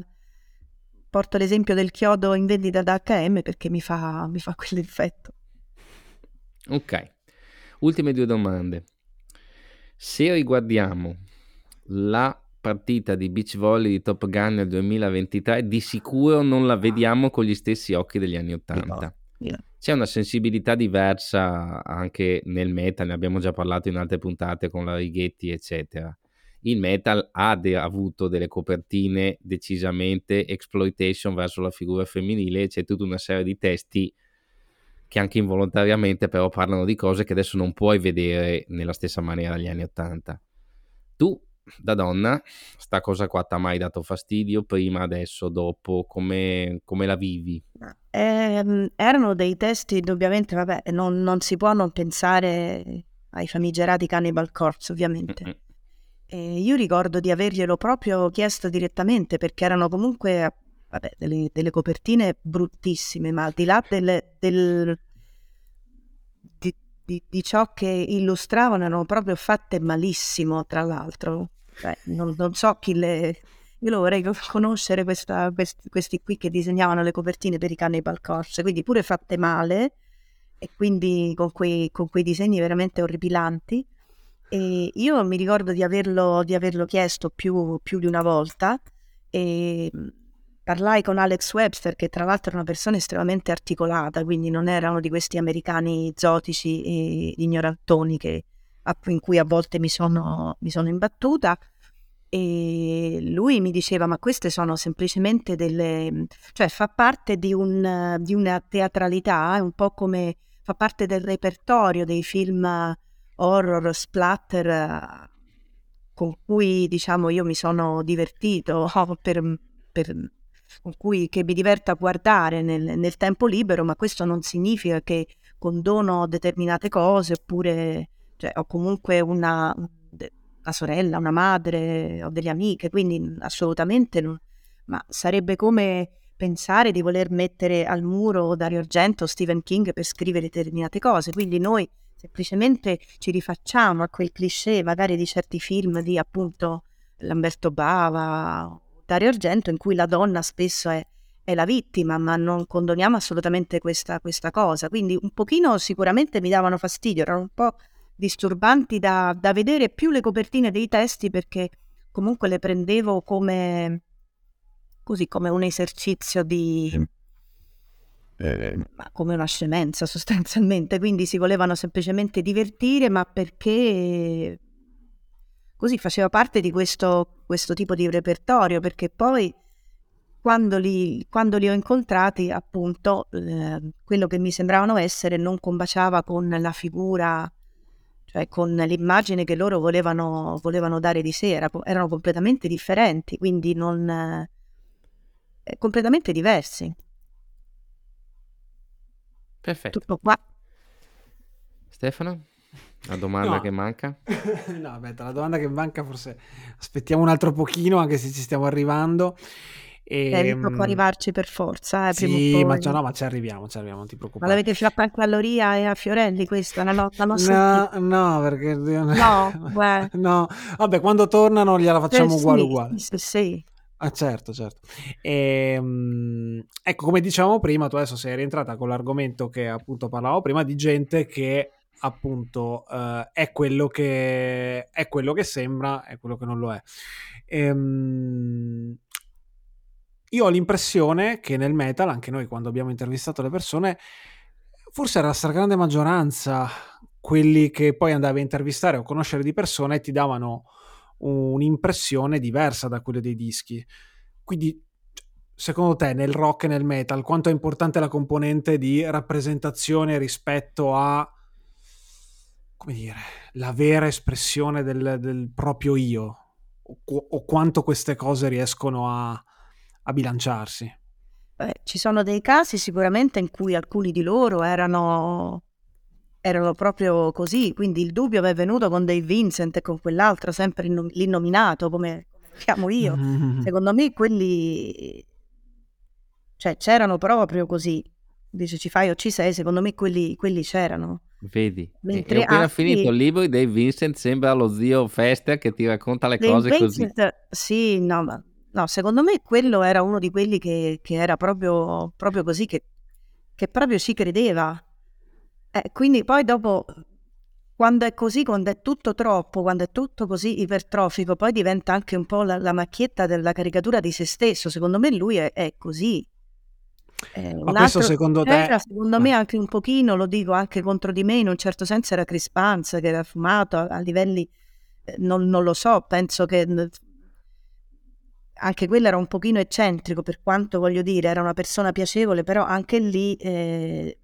porto l'esempio del chiodo in vendita da HM perché mi fa, mi fa quell'effetto. Ok, ultime due domande. Se riguardiamo la partita di beach volley di Top Gun nel 2023, di sicuro non la vediamo con gli stessi occhi degli anni 80. C'è una sensibilità diversa anche nel metal, ne abbiamo già parlato in altre puntate con la Righetti, eccetera. Il metal ha de- avuto delle copertine decisamente exploitation verso la figura femminile, c'è tutta una serie di testi che anche involontariamente però parlano di cose che adesso non puoi vedere nella stessa maniera degli anni Ottanta. Tu, da donna, sta cosa qua ti ha mai dato fastidio? Prima, adesso, dopo? Come, come la vivi? Eh, erano dei testi, indubbiamente, vabbè, non, non, si può non pensare ai famigerati Cannibal Corpse, ovviamente. Mm-hmm. Io ricordo di averglielo proprio chiesto direttamente perché erano comunque vabbè, delle, delle copertine bruttissime, ma al di là del, di, di, di, ciò che illustravano erano proprio fatte malissimo, tra l'altro. Beh, non, non, so chi le... Io lo vorrei conoscere questa, questi, questi qui che disegnavano le copertine per i Cannibal Corpse, quindi pure fatte male e quindi con quei, con quei disegni veramente orripilanti. E io mi ricordo di averlo, di averlo chiesto più, più, di una volta e parlai con Alex Webster, che tra l'altro è una persona estremamente articolata, quindi non era uno di questi americani zotici e ignorantoni che, in cui a volte mi sono, mi sono imbattuta. E lui mi diceva: Ma queste sono semplicemente delle. cioè fa parte di, un, di una teatralità, è un po' come fa parte del repertorio dei film horror, splatter con cui diciamo io mi sono divertito per, per, con cui che mi diverto a guardare nel, nel, tempo libero, ma questo non significa che condono determinate cose oppure cioè, ho comunque una, una, sorella, una madre, ho delle amiche, quindi assolutamente non, ma sarebbe come pensare di voler mettere al muro Dario Argento o Stephen King per scrivere determinate cose, quindi noi semplicemente ci rifacciamo a quel cliché magari di certi film di appunto Lamberto Bava, Dario Argento, in cui la donna spesso è, è la vittima, ma non condoniamo assolutamente questa, questa, cosa. Quindi un pochino sicuramente mi davano fastidio, erano un po' disturbanti da, da vedere più le copertine dei testi perché comunque le prendevo come così come un esercizio di eh, ma come una scemenza sostanzialmente, quindi si volevano semplicemente divertire, ma perché così faceva parte di questo, questo tipo di repertorio, perché poi quando li, quando li ho incontrati, appunto, eh, quello che mi sembravano essere non combaciava con la figura, cioè con l'immagine che loro volevano, volevano dare di sé, Era, erano completamente differenti, quindi non... Eh, completamente diversi. Perfetto. Tutto qua. Stefano? La domanda no. che manca? no, aspetta, la domanda che manca forse aspettiamo un altro pochino, anche se ci stiamo arrivando. E, eh, può ehm, arrivarci per forza. Eh, sì, ma, no, ma ci arriviamo, ci arriviamo, non ti preoccupare. Ma l'avete fatta anche a Loria e a Fiorelli questa? La, no, no, no, perché... No, no, vabbè, quando tornano gliela facciamo eh, uguale sì, uguale. Sì, sì. Ah, certo, certo. E, um, ecco, come dicevamo prima, tu adesso sei rientrata con l'argomento che appunto parlavo prima di gente che appunto uh, è, quello che, è quello che sembra, è quello che non lo è. E, um, io ho l'impressione che nel metal, anche noi quando abbiamo intervistato le persone, forse era la stragrande maggioranza quelli che poi andavi a intervistare o conoscere di persona ti davano un'impressione diversa da quella dei dischi. Quindi, secondo te, nel rock e nel metal, quanto è importante la componente di rappresentazione rispetto a, come dire, la vera espressione del, del proprio io? O, o, quanto queste cose riescono a, a bilanciarsi? Beh, ci sono dei casi sicuramente in cui alcuni di loro erano erano proprio così, quindi il dubbio mi è venuto con Dave Vincent e con quell'altro, sempre innom- l'innominato come, chiamo io. Mm-hmm. Secondo me quelli, cioè c'erano proprio così, dice ci fai o ci sei, secondo me quelli, quelli c'erano. Vedi, Mentre ho appena altri... finito il libro di Dave Vincent, sembra lo zio Fester che ti racconta le Dave cose Vincent, così. Sì, no, ma no, secondo me quello era uno di quelli che, che era proprio, proprio così, che, che proprio ci credeva eh, quindi poi dopo, quando è così, quando è tutto troppo, quando è tutto così ipertrofico, poi diventa anche un po' la, la macchietta della caricatura di se stesso. Secondo me lui è, è così. Eh, Ma questo secondo te? Era, secondo me anche un pochino, lo dico anche contro di me, in un certo senso era Crispanza, che era fumato a, a livelli, eh, non, non, lo so, penso che anche quello era un pochino eccentrico, per quanto voglio dire, era una persona piacevole, però anche lì eh,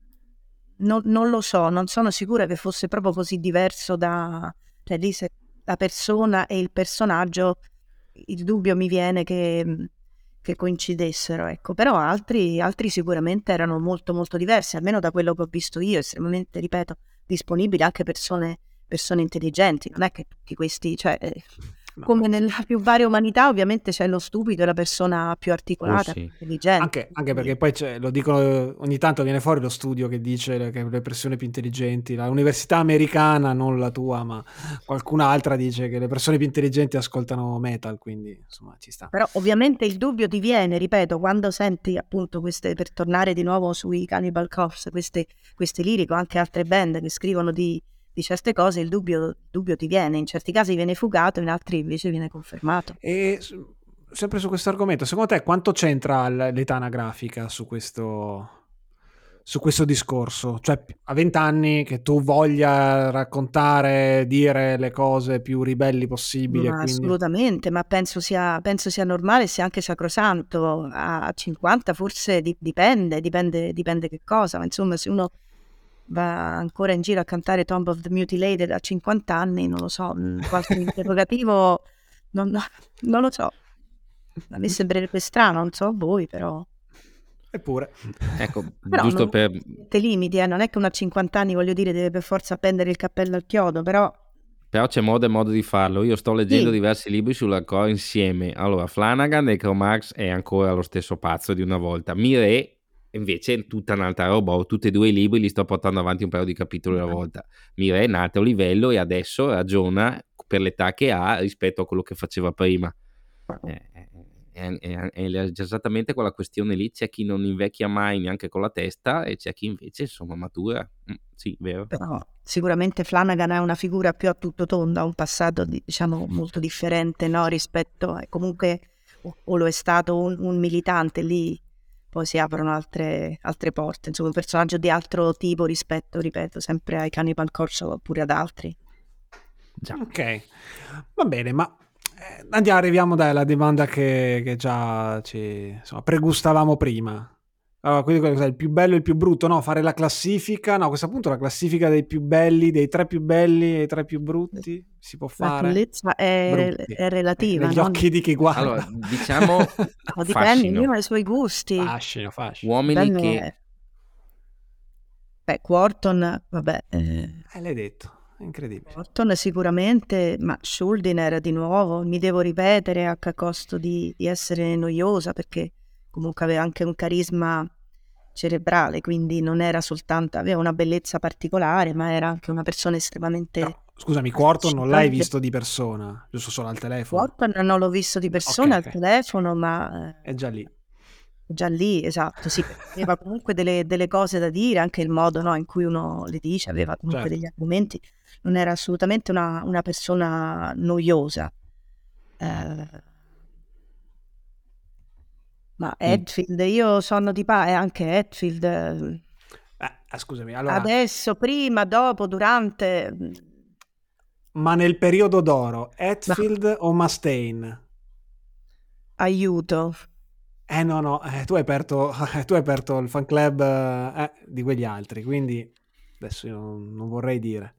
non, non, lo so, non sono sicura che fosse proprio così diverso da... Cioè lì se la persona e il personaggio, il dubbio mi viene che, che coincidessero, ecco. Però altri, altri sicuramente erano molto molto diversi, almeno da quello che ho visto io, estremamente, ripeto, disponibili anche persone, persone intelligenti. Non è che tutti questi... Cioè, No. Come nella più varia umanità, ovviamente c'è lo stupido e la persona più articolata, oh, sì. intelligente. Anche, anche, perché poi lo dicono ogni tanto viene fuori lo studio che dice che le persone più intelligenti, l'università americana, non la tua, ma qualcun'altra dice che le persone più intelligenti ascoltano metal, quindi insomma ci sta. Però ovviamente il dubbio ti viene, ripeto, quando senti appunto queste, per tornare di nuovo sui Cannibal Corpse, queste, queste lirico, anche altre band che scrivono di di certe cose il dubbio, il dubbio ti viene, in certi casi viene fugato, in altri invece viene confermato. E sempre su questo argomento, secondo te quanto c'entra l'età anagrafica su questo, su questo discorso? Cioè, a 20 anni che tu voglia raccontare, dire le cose più ribelli possibili. Ma quindi... Assolutamente, ma penso sia, penso sia normale, sia anche sacrosanto. A 50 forse dipende, dipende, dipende che cosa, ma insomma se uno va ancora in giro a cantare Tomb of the Mutilated a 50 anni, non lo so, mm, qualche interrogativo, non, non, lo so. A me sembrerebbe strano, non so voi, però... Eppure. Ecco, però giusto per... Te limiti, eh? non è che uno a 50 anni, voglio dire, deve per forza appendere il cappello al chiodo, però... Però c'è modo e modo di farlo. Io sto leggendo sì. diversi libri sulla core insieme. Allora, Flanagan e Cromax è ancora lo stesso pazzo di una volta. Mire invece è tutta un'altra roba. Ho tutti e due i libri, li sto portando avanti un paio di capitoli alla volta. Mira è nata a un livello e adesso ragiona per l'età che ha rispetto a quello che faceva prima. È, è, è, è, esattamente quella questione lì. C'è chi non invecchia mai neanche con la testa e c'è chi invece insomma matura. Mm, sì, vero. Però sicuramente Flanagan è una figura più a tutto tondo, ha un passato diciamo molto differente no? rispetto a comunque o lo è stato un, un militante lì poi si aprono altre, altre porte, insomma un personaggio di altro tipo rispetto, ripeto, sempre ai Cannibal Corso oppure ad altri. Già. Ok, va bene, ma eh, andiamo, arriviamo dai alla domanda che, che già ci insomma, pregustavamo prima. Allora, quindi cos'è il più bello e il più brutto? No, fare la classifica. No, a questo punto la classifica dei più belli, dei tre più belli e i tre più brutti si può fare. La è, è, relativa. Negli non... occhi di chi guarda. Allora, diciamo. no, dipende, ognuno ha i suoi gusti. Fascino, fascino. Uomini Bello che. Beh, Quarton, vabbè. Eh... Eh, l'hai detto. È incredibile. Quarton sicuramente, ma Schuldiner di nuovo, mi devo ripetere a costo di, di essere noiosa perché comunque aveva anche un carisma cerebrale, quindi non era soltanto, aveva una bellezza particolare, ma era anche una persona estremamente... No, scusami, Quarton non l'hai visto di persona, giusto solo al telefono? Quarton non l'ho visto di persona okay, al okay. telefono, ma... È già lì. Già lì, esatto, sì, aveva comunque delle, delle, cose da dire, anche il modo no, in cui uno le dice, aveva comunque certo. degli argomenti, non era assolutamente una, una persona noiosa. Eh, ma Hetfield, io sono di pa, e anche Hetfield. Eh, ah, scusami, allora... Adesso, prima, dopo, durante... Mm. Ma nel periodo d'oro, Hetfield no. o Mustaine? Aiuto. Eh no, no, eh, tu, hai aperto, eh, tu hai aperto il fan club eh, di quegli altri, quindi adesso io non, non vorrei dire.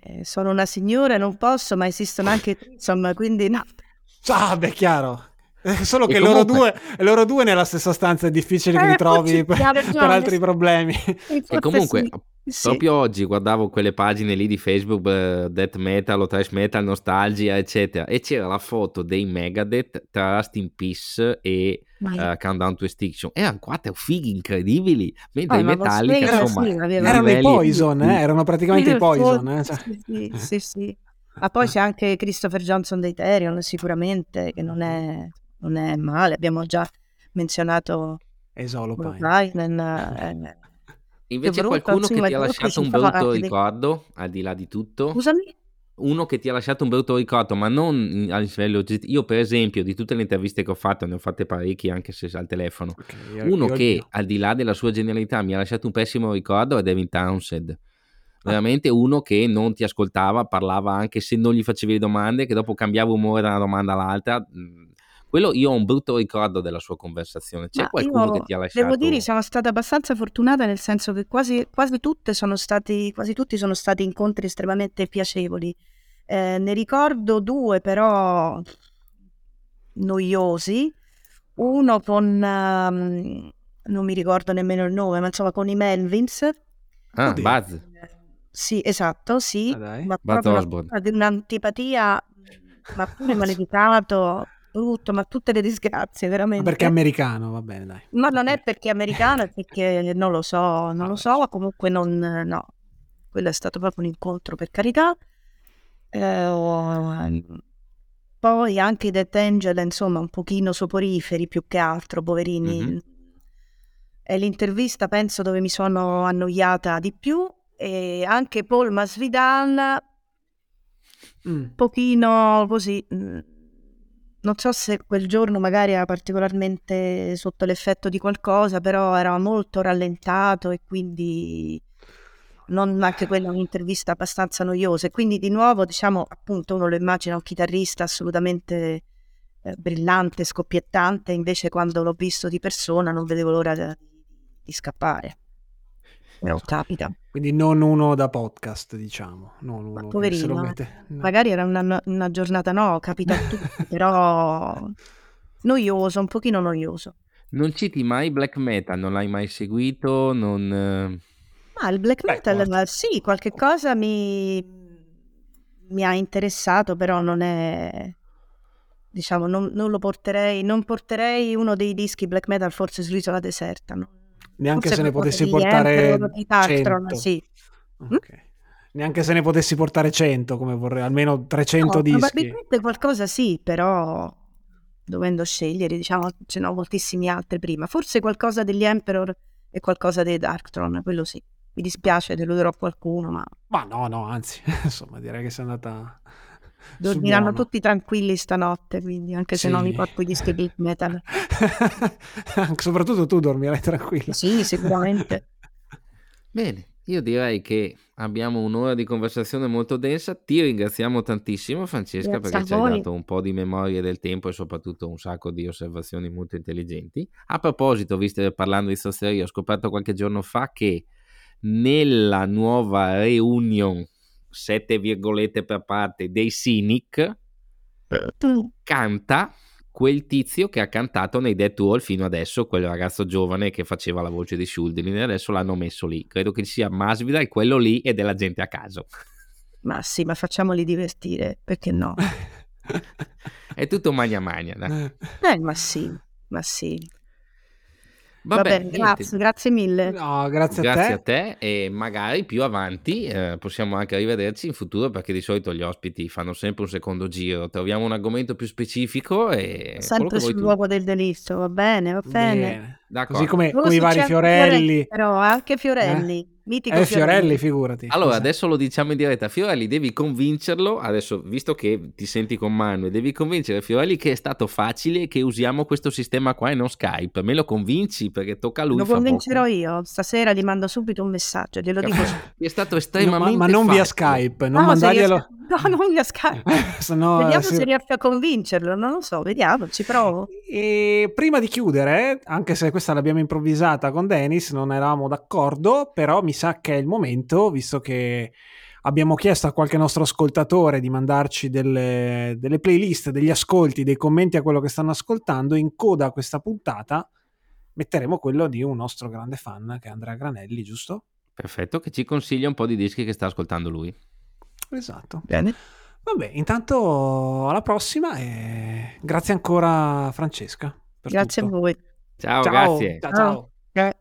Eh, sono una signora, non posso, ma esistono anche, insomma, quindi no. Ah, beh, chiaro, eh, solo che comunque... loro, due, loro due nella stessa stanza è difficile che eh, li trovi per, per, altri problemi. E comunque, sì. proprio oggi guardavo quelle pagine lì di Facebook, uh, Death Metal o Trash Metal, Nostalgia, eccetera, e c'era la foto dei Megadeth tra Rust in Peace e uh, Countdown to Extinction. Erano quattro fighi incredibili, mentre oh, i Metallica, insomma... Sì, erano i Poison, eh? erano praticamente i Poison. Eh? Cioè... Sì, sì, sì. Ma poi c'è anche Christopher Johnson dei Therion, sicuramente, che non è non è male, abbiamo già menzionato Esolopine. Eh, Invece brutto, qualcuno che ti ha lasciato un brutto ricordo, al di là di tutto? Scusami? Uno che ti ha lasciato un brutto ricordo, ma non a livello oggettivo. Io, per esempio, di tutte le interviste che ho fatto, ne ho fatte parecchie anche se al telefono. Okay, io, uno io, che, io. al di là della sua genialità, mi ha lasciato un pessimo ricordo è Devin Townsend. Ah. Veramente uno che non ti ascoltava, parlava anche se non gli facevi domande, che dopo cambiava umore da una domanda all'altra quello io ho un brutto ricordo della sua conversazione. C'è Ma qualcuno che ti ha lasciato? Devo dire, sono stata abbastanza fortunata nel senso che quasi, quasi, tutte sono stati, quasi tutti sono stati incontri estremamente piacevoli. Eh, ne ricordo due però noiosi. Uno con, um, non mi ricordo nemmeno il nome, ma insomma con i Melvins. Ah, Oddio. Buzz. Sì, esatto, sì. Ah, ma Buzz proprio di un'antipatia ma pure maleducato, tutto, ma tutte le disgrazie, veramente. Ma perché è americano, va bene, dai. Ma non è perché è americano, è perché non lo so, non lo so, comunque non, no. Quello è stato proprio un incontro, per carità. Eh, poi anche i Death Angel, insomma, un pochino soporiferi più che altro, poverini. Mhm. È l'intervista, penso, dove mi sono annoiata di più. E anche Paul Masvidal, Mm. un pochino così. Non so se quel giorno magari era particolarmente sotto l'effetto di qualcosa, però era molto rallentato e quindi non anche quella un'intervista abbastanza noiosa. E quindi di nuovo, diciamo, appunto, uno lo immagina un chitarrista assolutamente eh, brillante, scoppiettante, invece quando l'ho visto di persona non vedevo l'ora di, di scappare. Però capita. Quindi non uno da podcast, diciamo. Non uno che poverino, se lo eh. mette- no. Magari era una, una giornata no, capita a tutti, però noioso, un pochino noioso. Non citi mai black metal, non l'hai mai seguito, non... eh, Ma il black Beh, metal, guarda. ma sì, qualche cosa mi, mi ha interessato, però non è, diciamo, non, non lo porterei, non porterei uno dei dischi black metal forse sull'isola deserta, no? Neanche Forse se ne potessi portare Darktron, 100. sì. Ok. Neanche se ne potessi portare 100, come vorrei, almeno 300 No, dischi. probabilmente qualcosa sì, però dovendo scegliere, diciamo, ce n'ho moltissimi altri prima. Forse qualcosa degli Emperor e qualcosa dei Darktron, quello sì. Mi dispiace, deluderò qualcuno, ma Ma no, no, anzi, insomma, direi che sei andata dormiranno tutti tranquilli stanotte, quindi anche se Sì. non mi porto i dischi black metal. Soprattutto tu dormirai tranquilla. Sì, sicuramente. Bene, io direi che abbiamo un'ora di conversazione molto densa. Ti ringraziamo tantissimo, Francesca, Grazie perché ci hai dato un po' di memoria del tempo e soprattutto un sacco di osservazioni molto intelligenti. A proposito, visto che parlando di stozzeria, ho scoperto qualche giorno fa che nella nuova reunion, sette virgolette per parte, dei Cynic, canta quel tizio che ha cantato nei Dead Wall fino adesso, quel ragazzo giovane che faceva la voce di Shuldin, e adesso l'hanno messo lì. Credo che sia Masvidal, quello lì e della gente a caso. Ma sì, ma facciamoli divertire, perché no? È tutto magna magna. Eh, ma sì, ma sì. Va, Vabbè, bene, grazie, grazie mille. No, grazie, Grazie a a te. te e magari più avanti eh, possiamo anche rivederci in futuro perché di solito gli ospiti fanno sempre un secondo giro, troviamo un argomento più specifico e Sempre sul luogo del delitto, va bene, va bene. Bene. D'accordo. Così come, come i vari Fiorelli. però anche Fiorelli, mitico Eh, Fiorelli, figurati. Allora, Cos'è? adesso lo diciamo in diretta. Fiorelli, devi convincerlo. Adesso, visto che ti senti con Manu, devi convincere Fiorelli che è stato facile e che usiamo questo sistema qua e non Skype. Me lo convinci perché tocca a lui. Lo convincerò poco. io, stasera gli mando subito un messaggio, glielo dico. È stato No, estremamente ma, ma non via facile. Skype, non No, se mandarglielo. No, non via Skype. Se no, Vediamo eh, sì. se riesco a convincerlo, non lo so, vediamo, ci provo. E prima di chiudere, anche se questa l'abbiamo improvvisata con Dennis, non eravamo d'accordo, però mi sa che è il momento, visto che abbiamo chiesto a qualche nostro ascoltatore di mandarci delle, delle playlist, degli ascolti, dei commenti a quello che stanno ascoltando, in coda a questa puntata metteremo quello di un nostro grande fan che è Andrea Granelli, giusto? Perfetto, che ci consiglia un po' di dischi che sta ascoltando lui. Esatto. Bene. Vabbè, intanto alla prossima e grazie ancora Francesca. per Grazie tutto. a voi. Ciao, Ciao, grazie. ciao, ciao. Eh.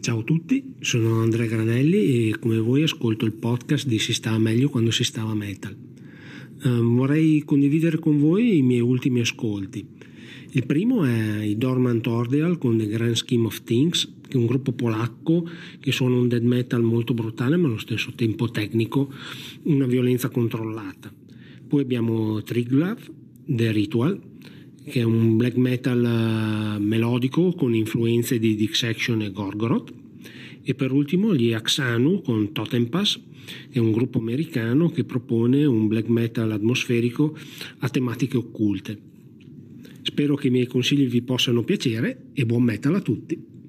Ciao a tutti, sono Andrea Granelli e come voi ascolto il podcast di Si stava meglio quando si stava metal. Ehm, vorrei condividere con voi i miei ultimi ascolti. Il primo è i Dormant Ordeal con The Grand Scheme of Things, che è un gruppo polacco che suona un death metal molto brutale ma allo stesso tempo tecnico, una violenza controllata. Poi abbiamo Triglav, The Ritual, che è un black metal eh, melodico con influenze di Dissection e Gorgoroth. E per ultimo gli Axanu con Totem Pass, è un gruppo americano che propone un black metal atmosferico a tematiche occulte. Spero che i miei consigli vi possano piacere e buon metal a tutti!